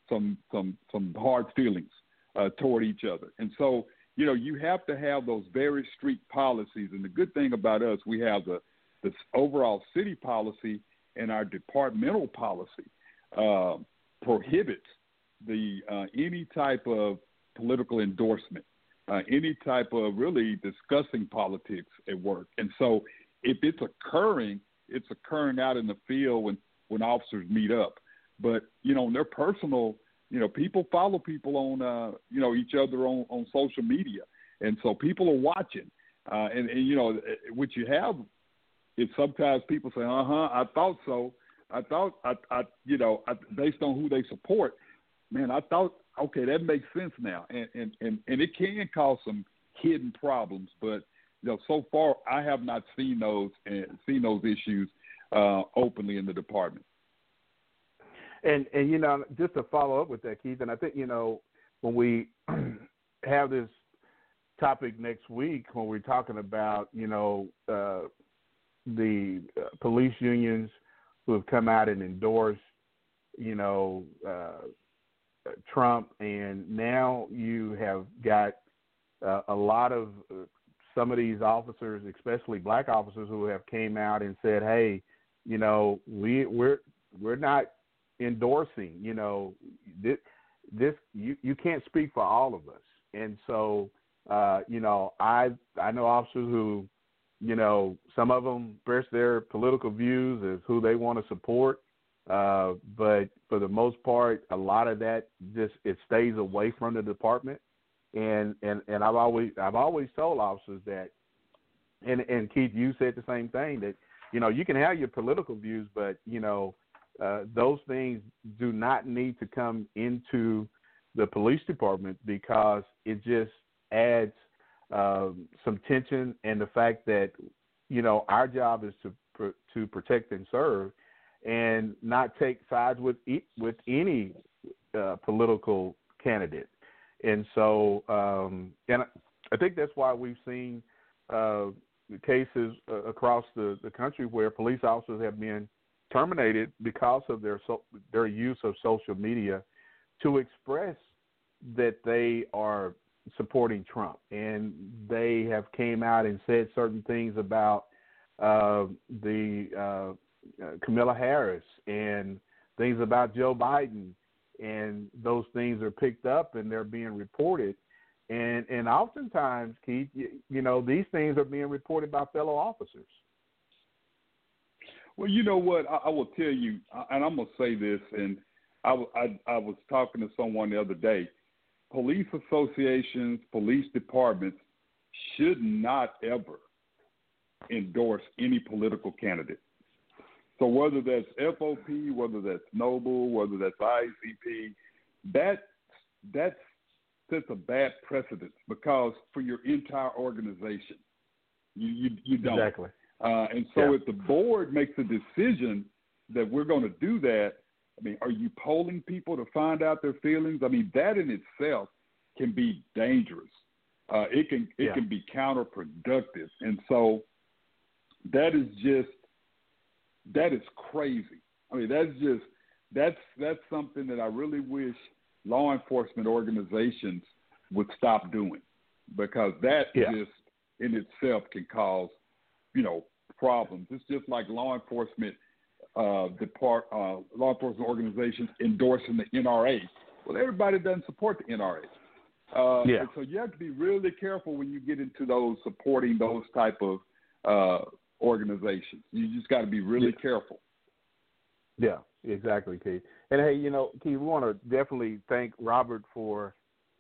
some some some hard feelings uh, toward each other. And so, you know, you have to have those very strict policies. And the good thing about us, we have the the overall city policy and our departmental policy uh, prohibits the uh, any type of political endorsement, uh, any type of really discussing politics at work. And so, if it's occurring, it's occurring out in the field when when officers meet up. But you know, their personal, you know, people follow people on, uh, you know, each other on on social media, and so people are watching. Uh, and, and you know, what you have is sometimes people say, "Uh huh, I thought so." I thought, I, I, you know, I, based on who they support, man, I thought, okay, that makes sense now, and and and, and it can cause some hidden problems, but you know, so far I have not seen those and seen those issues uh, openly in the department. And and you know, just to follow up with that, Keith, and I think you know when we have this topic next week when we're talking about you know uh, the uh, police unions who have come out and endorsed you know uh, Trump, and now you have got uh, a lot of uh, some of these officers, especially black officers, who have came out and said, "Hey, you know, we we're we're not endorsing. You know, this this you you can't speak for all of us." And so, uh, you know, I I know officers who, you know, some of them express their political views as who they want to support. Uh, but for the most part, a lot of that just it stays away from the department. And and and I've always I've always told officers that, and and Keith, you said the same thing that you know you can have your political views, but you know uh, those things do not need to come into the police department because it just adds um, some tension and the fact that you know our job is to to protect and serve and not take sides with with any uh, political candidate. And so, um, and I think that's why we've seen uh, cases uh, across the, the country where police officers have been terminated because of their so, their use of social media to express that they are supporting Trump, and they have came out and said certain things about uh, the uh, uh, Kamala Harris and things about Joe Biden, and those things are picked up and they're being reported. And and oftentimes, Keith, you, you know, these things are being reported by fellow officers. Well, you know what? I, I will tell you, and I'm gonna say this, and I, I I was talking to someone the other day. Police associations, police departments should not ever endorse any political candidate. So whether that's FOP, whether that's Noble, whether that's ICP, that that sets a bad precedent because for your entire organization, you you, you don't. Exactly. Uh, and so yeah. if the board makes a decision that we're going to do that, I mean, are you polling people to find out their feelings? I mean, that in itself can be dangerous. Uh, it can it yeah. can be counterproductive, and so that is just that is crazy. I mean, that's just that's that's something that I really wish law enforcement organizations would stop doing because that yeah. just in itself can cause you know problems. It's just like law enforcement uh, depart uh, law enforcement organizations endorsing the NRA. Well, everybody doesn't support the NRA. Uh, yeah. So you have to be really careful when you get into those supporting those type of uh, organizations. You just got to be really yeah. careful. Yeah, exactly, Keith. And hey, you know, Keith, we want to definitely thank Robert for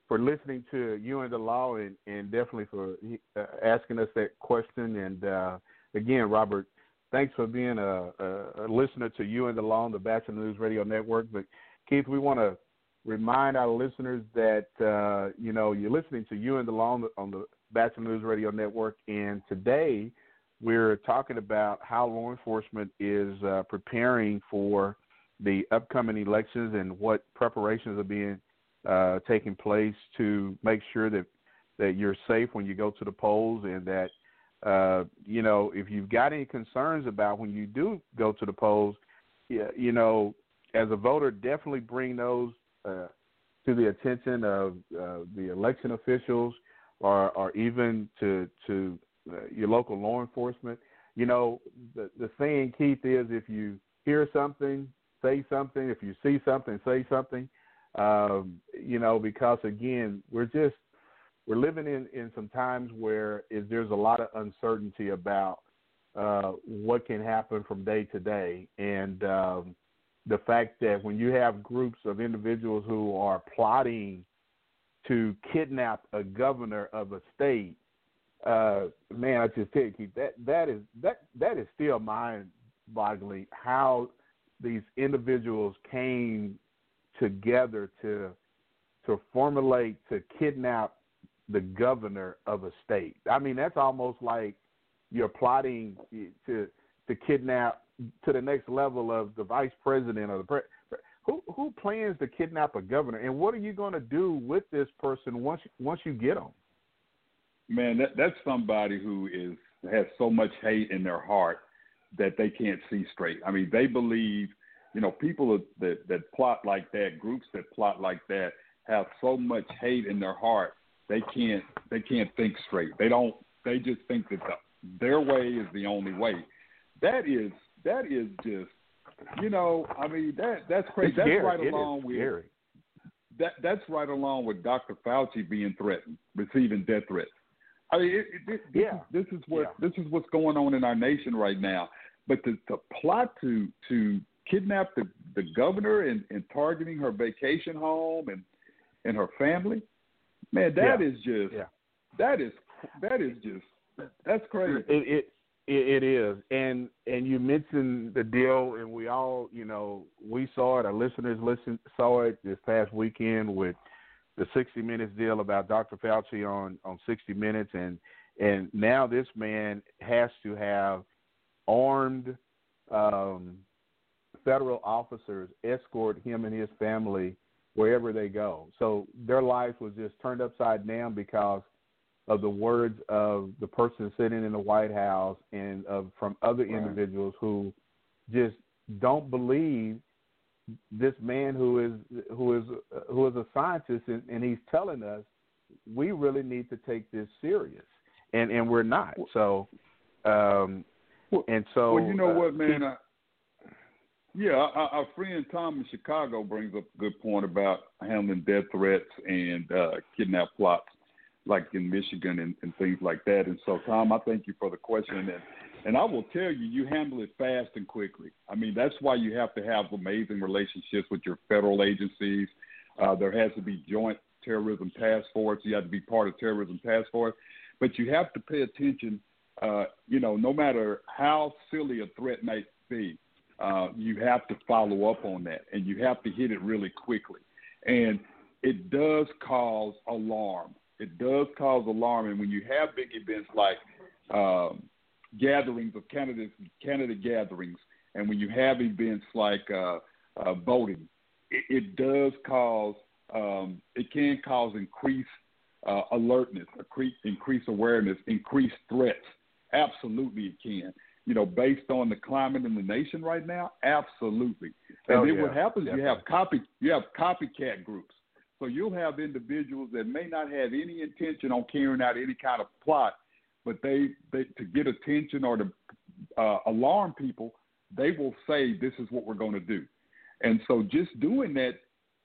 for listening to you and the law, and and definitely for uh, asking us that question. And uh, again, Robert, thanks for being a, a, a listener to you and the law on the Batchelor News Radio Network. But Keith, we want to remind our listeners that uh, you know you're listening to you and the law on the, on the Batchelor News Radio Network, and today we're talking about how law enforcement is uh, preparing for the upcoming elections and what preparations are being uh, taking place to make sure that that you're safe when you go to the polls and that uh, you know if you've got any concerns about when you do go to the polls, you know as a voter definitely bring those uh, to the attention of uh, the election officials or or even to to uh, your local law enforcement. You know, the the saying, Keith, is if you hear something, say something. If you see something, say something. Um, you know, because again, we're just we're living in in some times where is there's a lot of uncertainty about uh, what can happen from day to day, and um, the fact that when you have groups of individuals who are plotting to kidnap a governor of a state, uh, man, I just tell you, that that is that that is still mind-boggling how these individuals came together to to formulate to kidnap the governor of a state. I mean, that's almost like you're plotting to to kidnap to the next level of the vice president or the pre- who who plans to kidnap a governor, and what are you going to do with this person once once you get them? Man, that that's somebody who is has so much hate in their heart that they can't see straight. I mean, they believe, you know, people that that plot like that, groups that plot like that, have so much hate in their heart they can't they can't think straight. They don't. They just think that the, their way is the only way. That is that is just you know, I mean that that's crazy. It's that's scary. right It along with scary. that. That's right along with Dr. Fauci being threatened, receiving death threats. I mean, it, it, this, Yeah. is, this is what this is what's going on in our nation right now. But to, to plot to to kidnap the, the governor and, and targeting her vacation home and and her family, man, that Yeah. is just Yeah. that is that is just that's crazy. It, it it it is, and and you mentioned the deal, and we all, you know, we saw it. Our listeners listened saw it this past weekend with the 60 Minutes deal about Dr. Fauci on on 60 Minutes, and and now this man has to have armed um, federal officers escort him and his family wherever they go. So their life was just turned upside down because of the words of the person sitting in the White House and of from other Right. individuals who just don't believe this man who is who is who is a scientist and, and he's telling us we really need to take this serious and and we're not so um and so well, you know uh, what, man? I, yeah, our, our friend Tom in Chicago brings up a good point about handling death threats and uh, kidnap plots, like in Michigan and, and things like that. And so, Tom, I thank you for the question, and and I will tell you, you handle it fast and quickly. I mean, that's why you have to have amazing relationships with your federal agencies. Uh, there has to be joint terrorism task force. You have to be part of terrorism task force, but you have to pay attention. Uh, you know, no matter how silly a threat might be, uh, you have to follow up on that, and you have to hit it really quickly. And it does cause alarm. It does cause alarm, and when you have big events like um, gatherings of candidates, candidate gatherings, and when you have events like uh, uh, voting, it, it does cause um, it can cause increased uh, alertness, increase, increased awareness, increased threats. Absolutely, it can. You know, based on the climate in the nation right now, absolutely. And Oh, then yeah, what happens? You have copy, you have copycat groups. So you'll have individuals that may not have any intention on carrying out any kind of plot, but they, they to get attention or to uh, alarm people, they will say this is what we're going to do. And so just doing that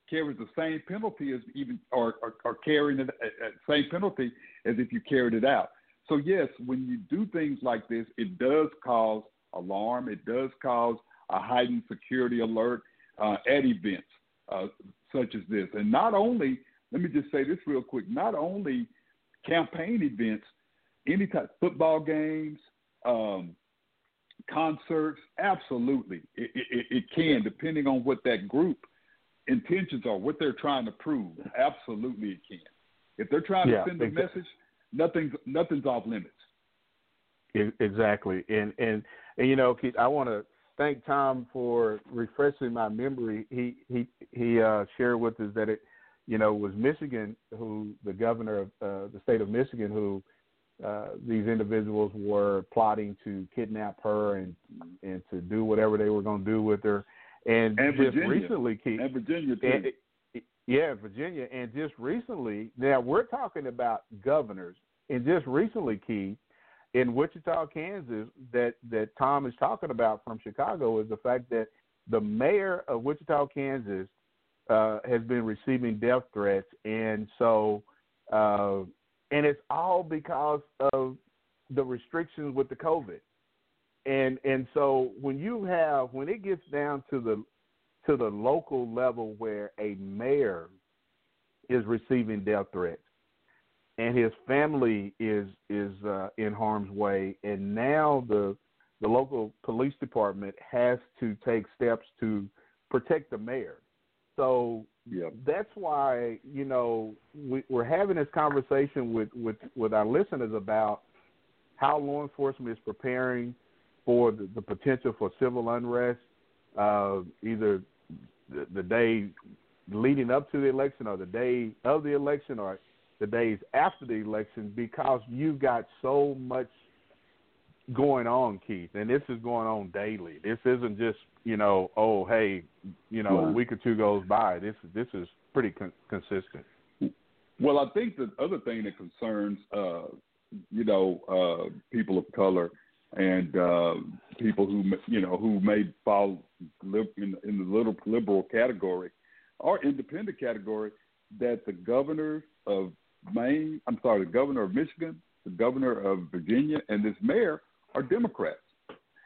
carries the same penalty as even or, or, or carrying the uh, uh, same penalty as if you carried it out. So yes, when you do things like this, it does cause alarm. It does cause a heightened security alert uh, at events uh, such as this. And not only, let me just say this real quick. Not only campaign events, any type football games, um, concerts, absolutely, it, it, it can, depending on what that group intentions are, what they're trying to prove. Absolutely, it can. If they're trying Yeah, to send a message, nothing's nothing's off limits. Exactly, and and and you know, Keith, I want to thank Tom for refreshing my memory. He he he uh, shared with us that it, you know, was Michigan who the governor of uh, the state of Michigan who uh, these individuals were plotting to kidnap her and and to do whatever they were going to do with her. And, And just Virginia. recently, Keith, And Virginia too. Yeah, Virginia, and just recently, now we're talking about governors, and just recently, Keith, in Wichita, Kansas, that that Tom is talking about from Chicago is the fact that the mayor of Wichita, Kansas, uh, has been receiving death threats, and so uh, and it's all because of the restrictions with the COVID. And and so when you have when it gets down to the to the local level where a mayor is receiving death threats. And his family is is uh, in harm's way. And now the the local police department has to take steps to protect the mayor. So yep. that's why you know we, we're having this conversation with, with with our listeners about how law enforcement is preparing for the, the potential for civil unrest, uh, either the, the day leading up to the election or the day of the election or the days after the election, because you've got so much going on, Keith, and this is going on daily. This isn't just you know, oh hey, you know, a week or two goes by. This this is pretty con- consistent. Well, I think the other thing that concerns, uh, you know, uh, people of color and uh, people who you know who may fall in, in the little liberal category or independent category, that the governor of Maine, I'm sorry, the governor of Michigan, the governor of Virginia, and this mayor are Democrats,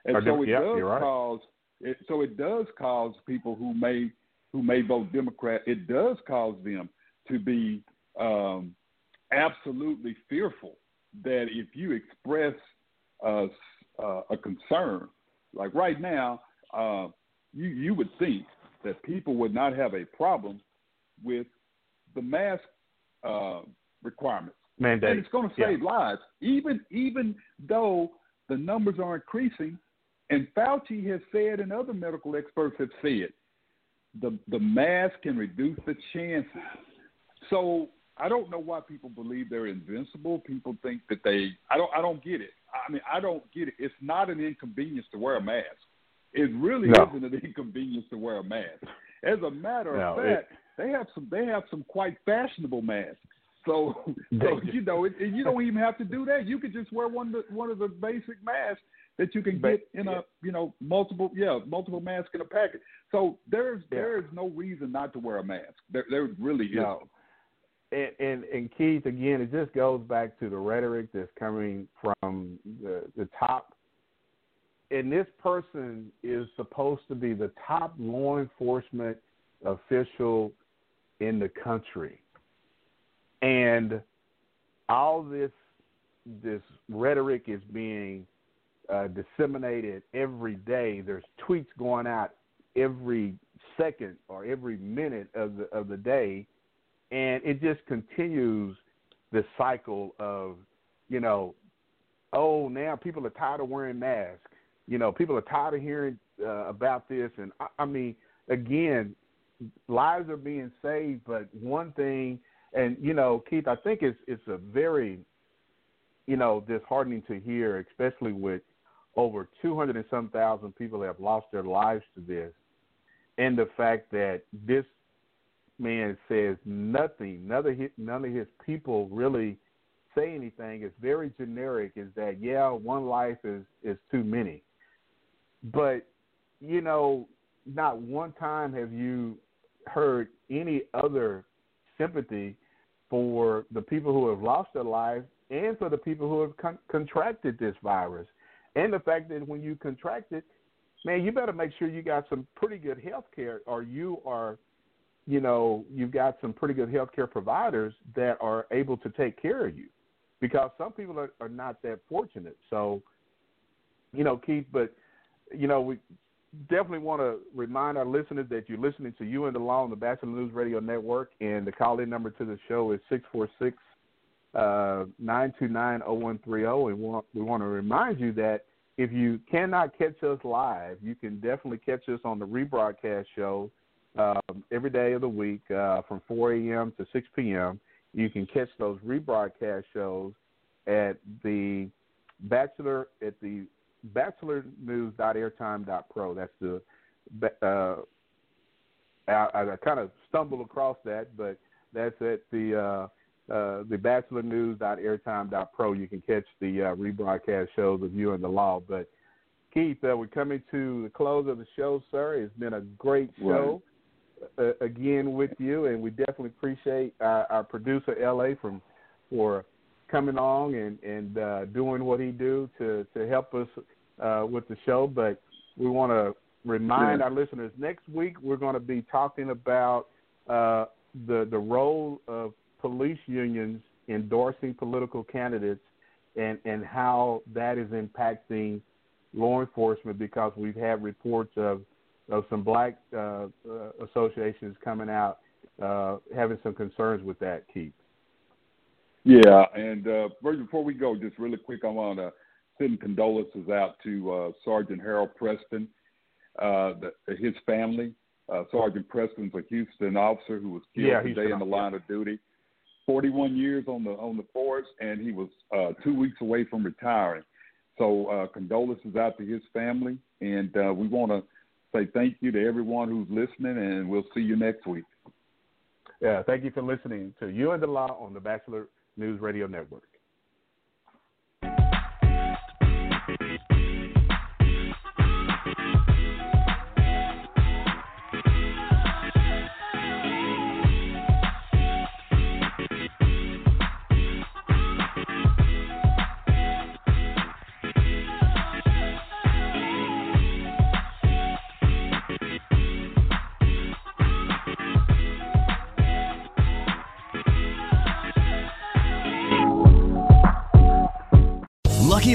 and are so it yeah, does right. cause it, so it does cause people who may who may vote Democrat. It does cause them to be um, absolutely fearful that if you express uh, uh, a concern, like right now, uh, you you would think that people would not have a problem with the mask uh, requirements. Mandate. And it's going to Yeah. save lives, even even though the numbers are increasing. And Fauci has said, and other medical experts have said, the the mask can reduce the chances. So I don't know why people believe they're invincible. People think that they. I don't. I don't get it. I mean, I don't get it. It's not an inconvenience to wear a mask. It really No. isn't an inconvenience to wear a mask. As a matter of No, it- fact, they have some. They have some quite fashionable masks. So, so you know, it, you don't even have to do that. You could just wear one of the, one of the basic masks that you can get in a you know multiple yeah multiple masks in a package. So there's Yeah. there is no reason not to wear a mask. There there really is. No. And, and and Keith, again, it just goes back to the rhetoric that's coming from the the top. And this person is supposed to be the top law enforcement official in the country, and all this this rhetoric is being uh, disseminated every day. There's tweets going out every second or every minute of the of the day, and it just continues the cycle of, you know, oh now people are tired of wearing masks. You know, people are tired of hearing uh, about this, and I, I mean, again, lives are being saved, but one thing, and you know, Keith, I think it's it's a very, you know, disheartening to hear, especially with over 200 and some thousand people have lost their lives to this, and the fact that this man says nothing, none of his, none of his people really say anything. It's very generic. Is that yeah, one life is is too many, but you know, not one time have you heard any other sympathy for the people who have lost their lives and for the people who have con- contracted this virus. And the fact that when you contract it, man, you better make sure you got some pretty good health care or you are, you know, you've got some pretty good health care providers that are able to take care of you because some people are, are not that fortunate. So, you know, Keith, but, you know, we definitely want to remind our listeners that you're listening to You and the Law on the Batchelor News Radio Network, and the call-in number to the show is six four six uh, nine two nine zero one three zero. And we want, we want to remind you that if you cannot catch us live, you can definitely catch us on the rebroadcast show um, every day of the week uh, from 4 a.m. to 6 p.m. You can catch those rebroadcast shows at the Batchelor at the batchelornews.airtime.pro. That's the uh, I, I kind of stumbled across that, but that's at the uh, uh, the batchelornews.airtime.pro. You can catch the uh, rebroadcast shows of You and the Law. But Keith, uh, we're coming to the close of the show, sir. It's been a great show uh, again with you, and we definitely appreciate our, our producer La from for coming along and and uh, doing what he do to to help us uh, with the show. But we want to remind Yeah. our listeners next week we're going to be talking about uh, the the role of police unions endorsing political candidates and and how that is impacting law enforcement because we've had reports of of some black uh, uh, associations coming out uh, having some concerns with that. Keith. Yeah, and uh, first, before we go, just really quick, I want to send condolences out to uh, Sergeant Harold Preston, uh, the, his family. Uh, Sergeant Preston's a Houston officer who was killed Yeah, today in the line of duty. 41 years on the on the force, and he was uh, two weeks away from retiring. So uh, condolences out to his family, and uh, we want to say thank you to everyone who's listening, and we'll see you next week. Yeah, thank you for listening to You and the Law on the Batchelor News Radio Network.